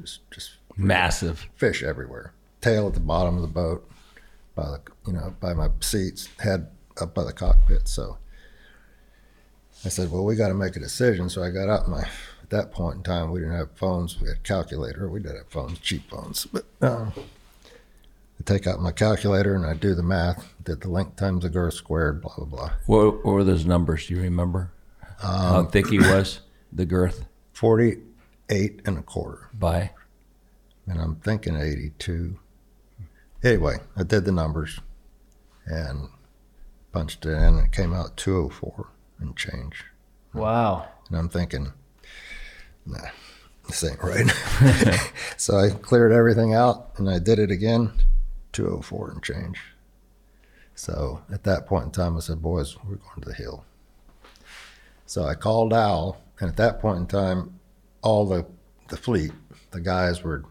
just, just Massive. fish everywhere. Tail at the bottom of the boat, by the you know by my seats, head up by the cockpit. So I said, well, we got to make a decision. So I got out my. At that point in time, we didn't have phones. We had calculator. We did have phones, cheap phones. But um, I take out my calculator and I do the math. Did the length times the girth squared, blah blah blah. What, what were those numbers? Do you remember? How thick he was? The girth Forty-eight and a quarter. by? and I'm thinking 82. Anyway, I did the numbers and punched it in, and it came out 204 and change. Wow. And I'm thinking, nah, this ain't right. so I cleared everything out and I did it again, 204 and change. So at that point in time, I said, boys, we're going to the hill. So I called Al, and at that point in time, all the, the fleet, the guys were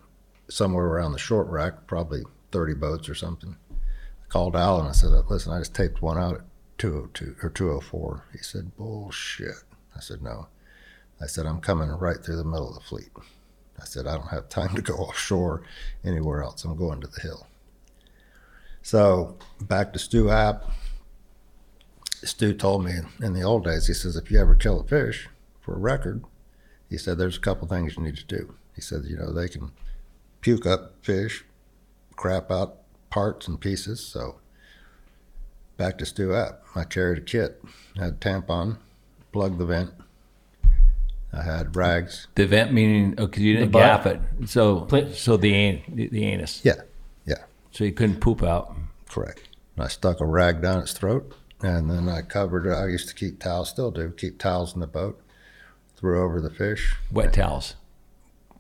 somewhere around the short rack, probably 30 boats or something. I called Al and I said, listen, I just taped one out 202 or 204. He said, bullshit. I said, no. I said, I'm coming right through the middle of the fleet. I said, I don't have time to go offshore anywhere else. I'm going to the hill. So back to Stu Apt. Stu told me in the old days, he says, if you ever kill a fish for a record, he said, there's a couple things you need to do. He said, you know, they can puke up fish, crap out parts and pieces. So back to Stu Apt. I carried a kit, had tampon, plugged the vent. I had rags. The vent meaning oh, 'cause you didn't butt? gap it, so so the an, the, the anus. Yeah, yeah, So you couldn't poop out. correct. And I stuck a rag down its throat, and then I covered it. I used to keep towels, still do, keep towels in the boat. Threw over the fish. Wet towels.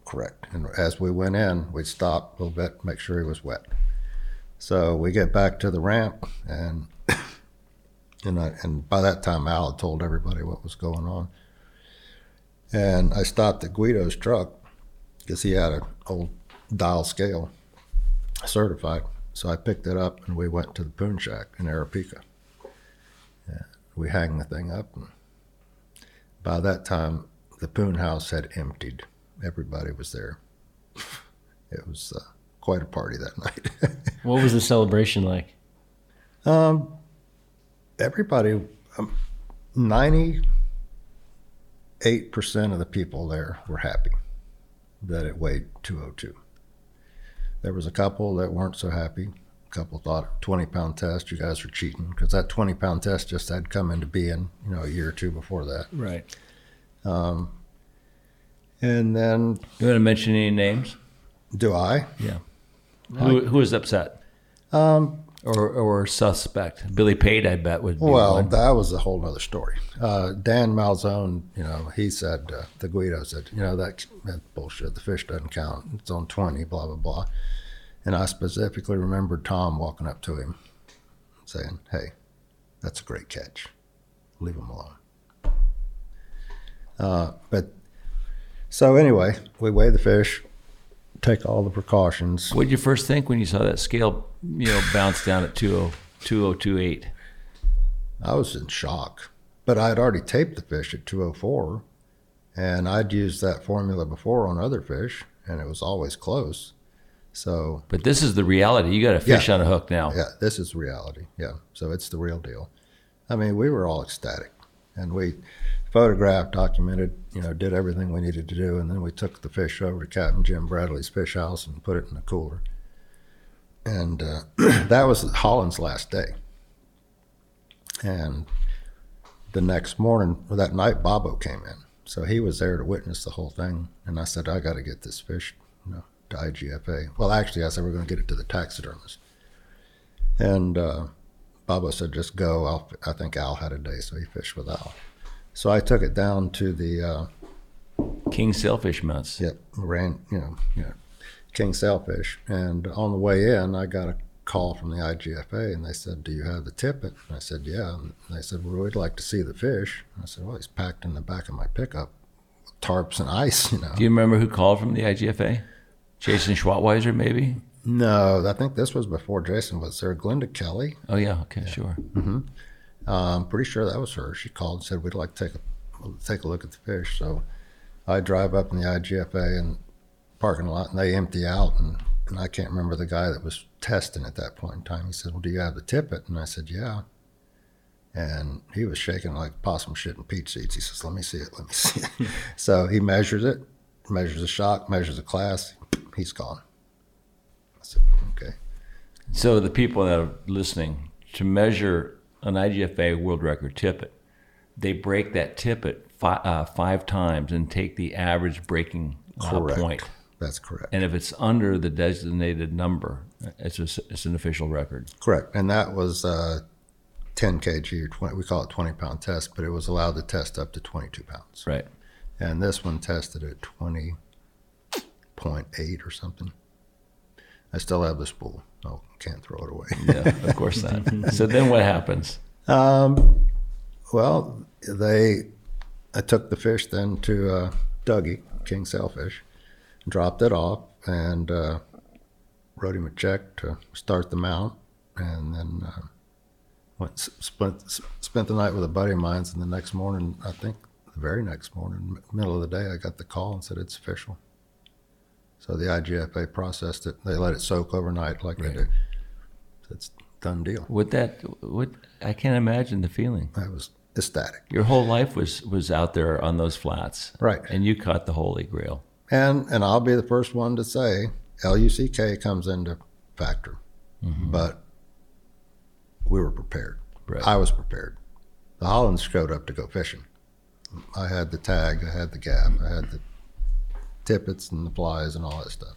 Correct. And as we went in, we'd stop a little bit, make sure he was wet. So we get back to the ramp, and and, I, and by that time, Al had told everybody what was going on. And I stopped at Guido's truck because he had an old dial scale certified. So I picked it up, and we went to the Poon Shack in Aripeka. Yeah, we hang the thing up, and by that time, the Poon House had emptied everybody was there. It was uh, quite a party that night. What was the celebration like? um, everybody, um, ninety-eight percent of the people there were happy that it weighed two hundred two. There was a couple that weren't so happy. A couple thought twenty-pound test, you guys are cheating because that twenty-pound test just had come into being, you know, a year or two before that. Right. Um, and then, You want to mention any names? do I? Yeah. Who who was upset Um, or or suspect? Billy Pate, I bet would. Be Well, one. that was a whole other story. Uh, Dan Malzone, you know, he said, uh, the Guido said, you know, that, that bullshit. The fish doesn't count. It's on 20, blah, blah, blah. And I specifically remember Tom walking up to him saying, hey, That's a great catch. Leave him alone. Uh, but so anyway, we weigh the fish, take all the precautions. What did you first think when you saw that scale, you know, bounce down at oh, 20, 2028? I was in shock, but I had already taped the fish at 204, and I'd used that formula before on other fish, and it was always close. So, But this is the reality. You got a fish Yeah. on a hook now. yeah, this is reality. Yeah, so it's the real deal. I mean, we were all ecstatic, and we photographed, documented, you know, did everything we needed to do, and then we took the fish over to Captain Jim Bradley's fish house and put it in the cooler. And uh, that was Holland's last day. And the next morning, or that night, Bobo came in. So he was there to witness the whole thing. And I said, I got to get this fish you know, to IGFA. Well, actually, I said, we're going to get it to the taxidermist. And uh, Bobo said, just go. I'll, I think Al had a day, so he fished with Al. So I took it down to the, uh, King sailfish mounts. yep, ran, you know, know, king sailfish. And on the way in, I got a call from the IGFA, and they said, "Do you have the tippet?" And I said, "Yeah." And they said, "Well, we'd like to see the fish." And I said, "Well, he's packed in the back of my pickup, tarps and ice, you know." Do you remember who called from the IGFA? Jason Schratwieser, maybe? No, I think this was before Jason was there. Glenda Kelley, Oh, yeah. Okay, sure. uh, I'm pretty sure that was her. She called and said, "We'd like to take a take a look at the fish." So I drive up in the IGFA and parking lot, and they empty out, and, and I can't remember the guy that was testing at that point in time. He said, "Well, do you have the tippet?" And I said, "Yeah." And he was shaking like possum shit in peach seeds. He says, "Let me see it. Let me see it." so he measures it, measures the shock, measures the class. He's gone. I said, "Okay." So the people that are listening, to measure an IGFA world record tippet, they break that tippet fi- uh, five times and take the average breaking uh, point. That's correct. And if it's under the designated number, it's, a, it's an official record. Correct, and that was uh, 10 kg or 20. We call it 20 pound test, but it was allowed to test up to 22 pounds. Right. And this one tested at 20.8 or something. I still have the spool. Oh, can't throw it away. Yeah, of course not. so then what happens? Um, well, they, I took the fish then to uh, Dougie, King Sailfish, dropped it off, and uh, wrote him a check to start the mount, and then uh, went spent spent the night with a buddy of mine. And the next morning, I think the very next morning, middle of the day, I got the call and said it's official. So the IGFA processed it. They let it soak overnight, like they do. It's done deal. Would that? Would I can't imagine the feeling. I was ecstatic. Your whole life was was out there on those flats, Right. And you caught the holy grail. And and I'll be the first one to say LUCK comes into factor, mm-hmm. but we were prepared. Right. I was prepared. The Hollands showed up to go fishing. I had the tag, I had the gaff, I had the tippets and the flies and all that stuff.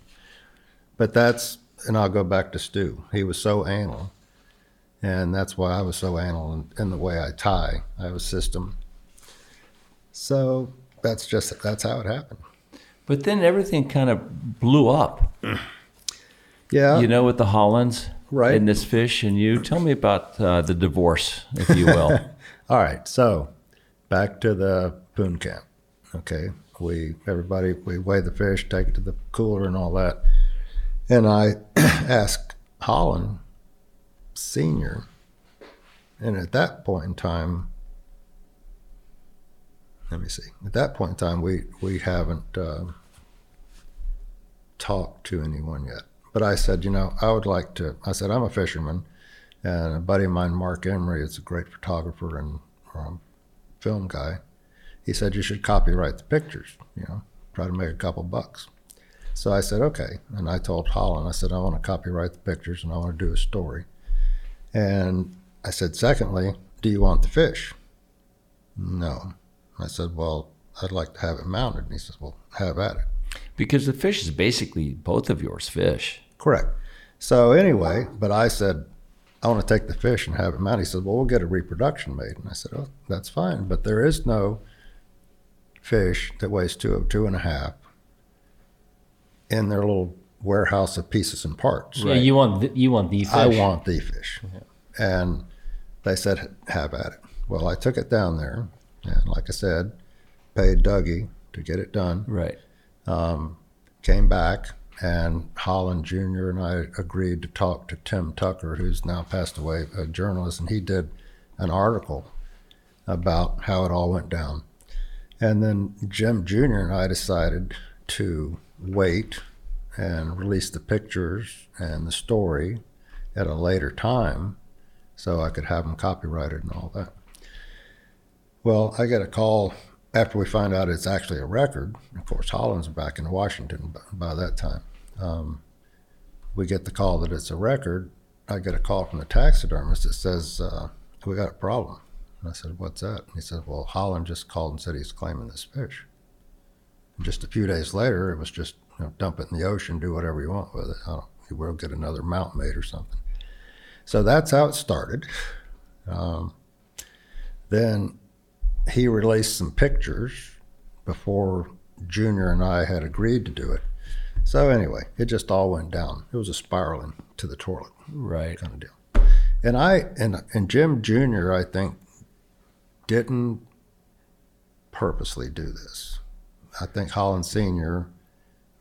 But that's and I'll go back to Stu. He was so anal, and that's why I was so anal in, in the way I tie. I was system. So that's just that's how it happened. But then everything kind of blew up. Yeah. You know, with the Hollands, Right. And this fish and you. Tell me about uh, the divorce, if you will. All right, so back to the poon camp. Okay, we everybody we weigh the fish, take it to the cooler, and all that. And I asked Holland Senior, and at that point in time, let me see. At that point in time, we we haven't uh, talked to anyone yet. But I said, you know, I would like to. I said, I'm a fisherman. And a buddy of mine, Mark Emery, is a great photographer and um, film guy. He said you should copyright the pictures, you know, try to make a couple bucks. So I said, okay. And I told Holland, I said, I want to copyright the pictures and I want to do a story. And I said, secondly, do you want the fish? No. I said, well, I'd like to have it mounted. And he says, well, have at it. because the fish is basically both of yours fish. Correct. So anyway, but I said, I want to take the fish and have it mounted. He said, Well, we'll get a reproduction made. And I said, Oh, that's fine. But there is no fish that weighs two, two and a half in their little warehouse of pieces and parts. Yeah, you want the, you want the fish. I want the fish. And they said, have at it. Well, I took it down there, and like I said, paid Dougie to get it done. Right. Um, came back, and Holland Jr. and I agreed to talk to Tim Tucker, who's now passed away, a journalist, and he did an article about how it all went down. And then Jim Jr. and I decided to wait and release the pictures and the story at a later time so I could have them copyrighted and all that. Well, I get a call after we find out it's actually a record. Of course, Holland's back in Washington by that time. Um, we get the call that it's a record. I get a call from the taxidermist that says, uh, We got a problem. And I said, What's that? And he said, Well, Holland just called and said he's claiming this fish. And just a few days later, it was just you know, dump it in the ocean, do whatever you want with it. I don't, we'll get another mount made or something. So that's how it started. Um, then he released some pictures before Junior and I had agreed to do it. So anyway, it just all went down. It was a spiraling to the toilet, Right. kind of deal. And I and and Jim Junior, I think, didn't purposely do this. I think Holland Senior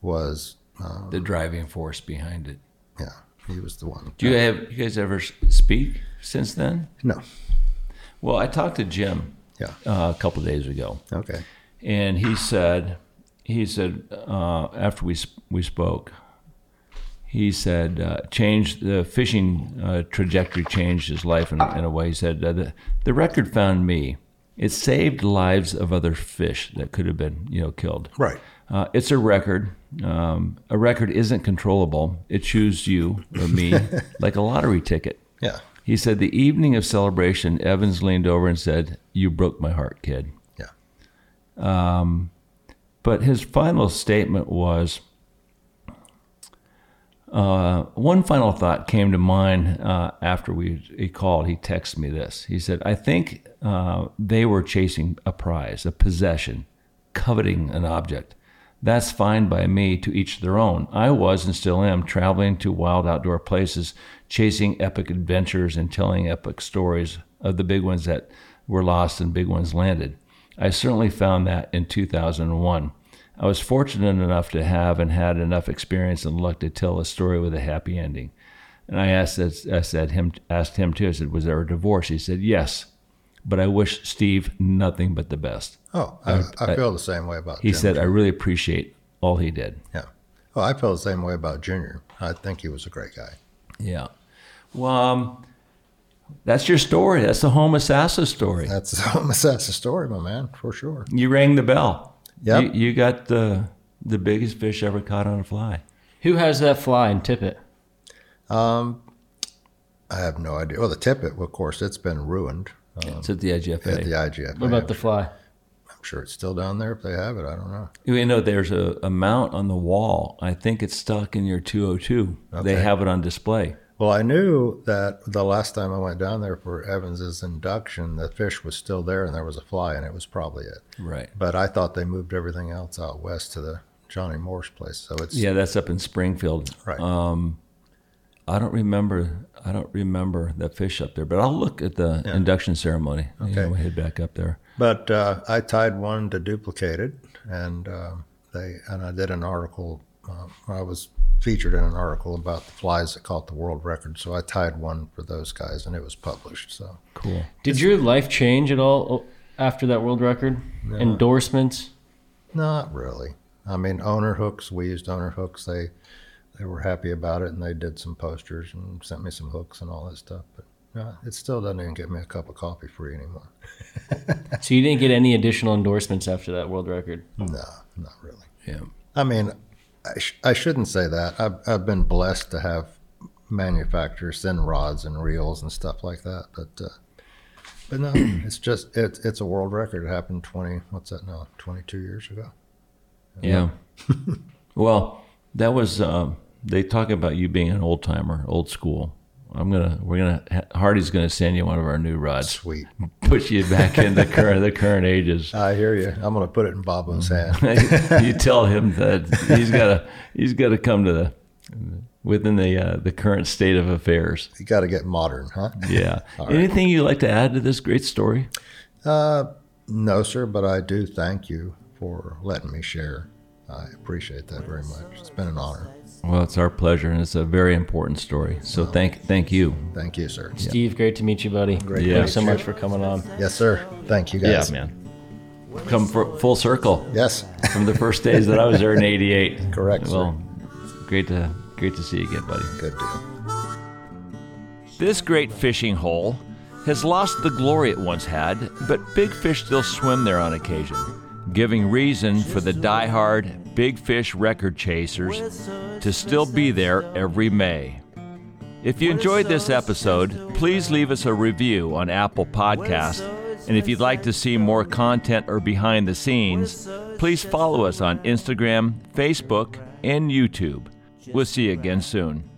was, uh, The driving force behind it. yeah, he was the one. Do you have you guys ever speak since then? No. Well, I talked to Jim Yeah. uh, a couple of days ago, Okay. and he said he said uh, after we sp- we spoke, he said uh, changed the fishing uh, trajectory changed his life in, in a way. He said uh, the the record found me. It saved lives of other fish that could have been you know killed. Right. Uh, it's a record. Um, a record isn't controllable. It chooses you or me, like a lottery ticket. Yeah. He said, The evening of celebration, Evans leaned over and said, You broke my heart, kid. Yeah. Um, but his final statement was uh, one final thought came to mind uh, after we he called. He texted me this. He said, I think uh, they were chasing a prize, a possession, coveting an object. That's fine by me, to each their own. I was and still am traveling to wild outdoor places, chasing epic adventures and telling epic stories of the big ones that were lost and big ones landed. I certainly found that in 2001. I was fortunate enough to have and had enough experience and luck to tell a story with a happy ending. And I asked, I said him, asked him too. I said, "Was there a divorce?" He said, "Yes, but I wish Steve nothing but the best." Oh, I, I feel the same way about He said. "I really appreciate all he did." Yeah. Well, I feel the same way about Junior. I think he was a great guy. Yeah. Well, um, that's your story. That's the Homosassa story. That's the story, my man, for sure. You rang the bell. Yep. You, you got the the biggest fish ever caught on a fly. Who has that fly and tippet? Um, I have no idea. Well, the tippet, of course, it's been ruined It's at the IGFA. at the IGF. What about the fly? I'm sure it's still down there if they have it. I don't know. You know, there's a, a mount on the wall. I think it's stuck in your 202. They have it on display. Well, I knew that the last time I went down there for Evans's induction, the fish was still there and there was a fly, and it was probably it. Right. But I thought they moved everything else out west to the Johnny Morris place. So it's Yeah, that's up in Springfield. Right. Um, I don't remember. I don't remember that fish up there, but I'll look at the induction ceremony. Okay. Okay. we head back up there. But uh, I tied one to duplicated, and uh, they and I did an article. Uh, I was featured in an article about the flies that caught the world record. So I tied one for those guys, and it was published. So Cool. Did your life change at all after that world record? Endorsements? not really. I mean, owner hooks. We used owner hooks. They they were happy about it, and they did some posters and sent me some hooks and all that stuff. But uh, it still doesn't even get me a cup of coffee free anymore. So you didn't get any additional endorsements after that world record? No, not really. Yeah. I mean, I, sh- I shouldn't say that. I've, I've been blessed to have manufacturers send rods and reels and stuff like that. But uh, but no, it's just it, it's a world record. It happened twenty what's that now? Twenty two years ago. Yeah. well, that was. Um, they talk about you being an old timer, old school. I'm gonna. We're gonna. Hardy's gonna send you one of our new rods. Sweet. Push you back in the current the current ages. I hear you. I'm gonna put it in Bobo's hand. you tell him that he's gotta he's gotta come to the within the uh, the current state of affairs. You got to get modern, huh? Yeah. Right. Anything you'd like to add to this great story? Uh, no, sir, but I do thank you for letting me share. I appreciate that very much. It's been an honor. Well, it's our pleasure, and it's a very important story. So thank thank you. Thank you, sir. Steve, great to meet you, buddy. Great Yeah. Thanks so much for coming on. Yes, sir. Thank you, guys. Yeah, man. Come for full circle Yes. from the first days that I was there in '88. Correct, sir. Well, great to great to see you again, buddy. Good deal. This great fishing hole has lost the glory it once had, but big fish still swim there on occasion, giving reason for the die-hard big fish record chasers to still be there every May. If you enjoyed this episode, please leave us a review on Apple Podcast. And if you'd like to see more content or behind the scenes, please follow us on Instagram, Facebook, and YouTube. We'll see you again soon.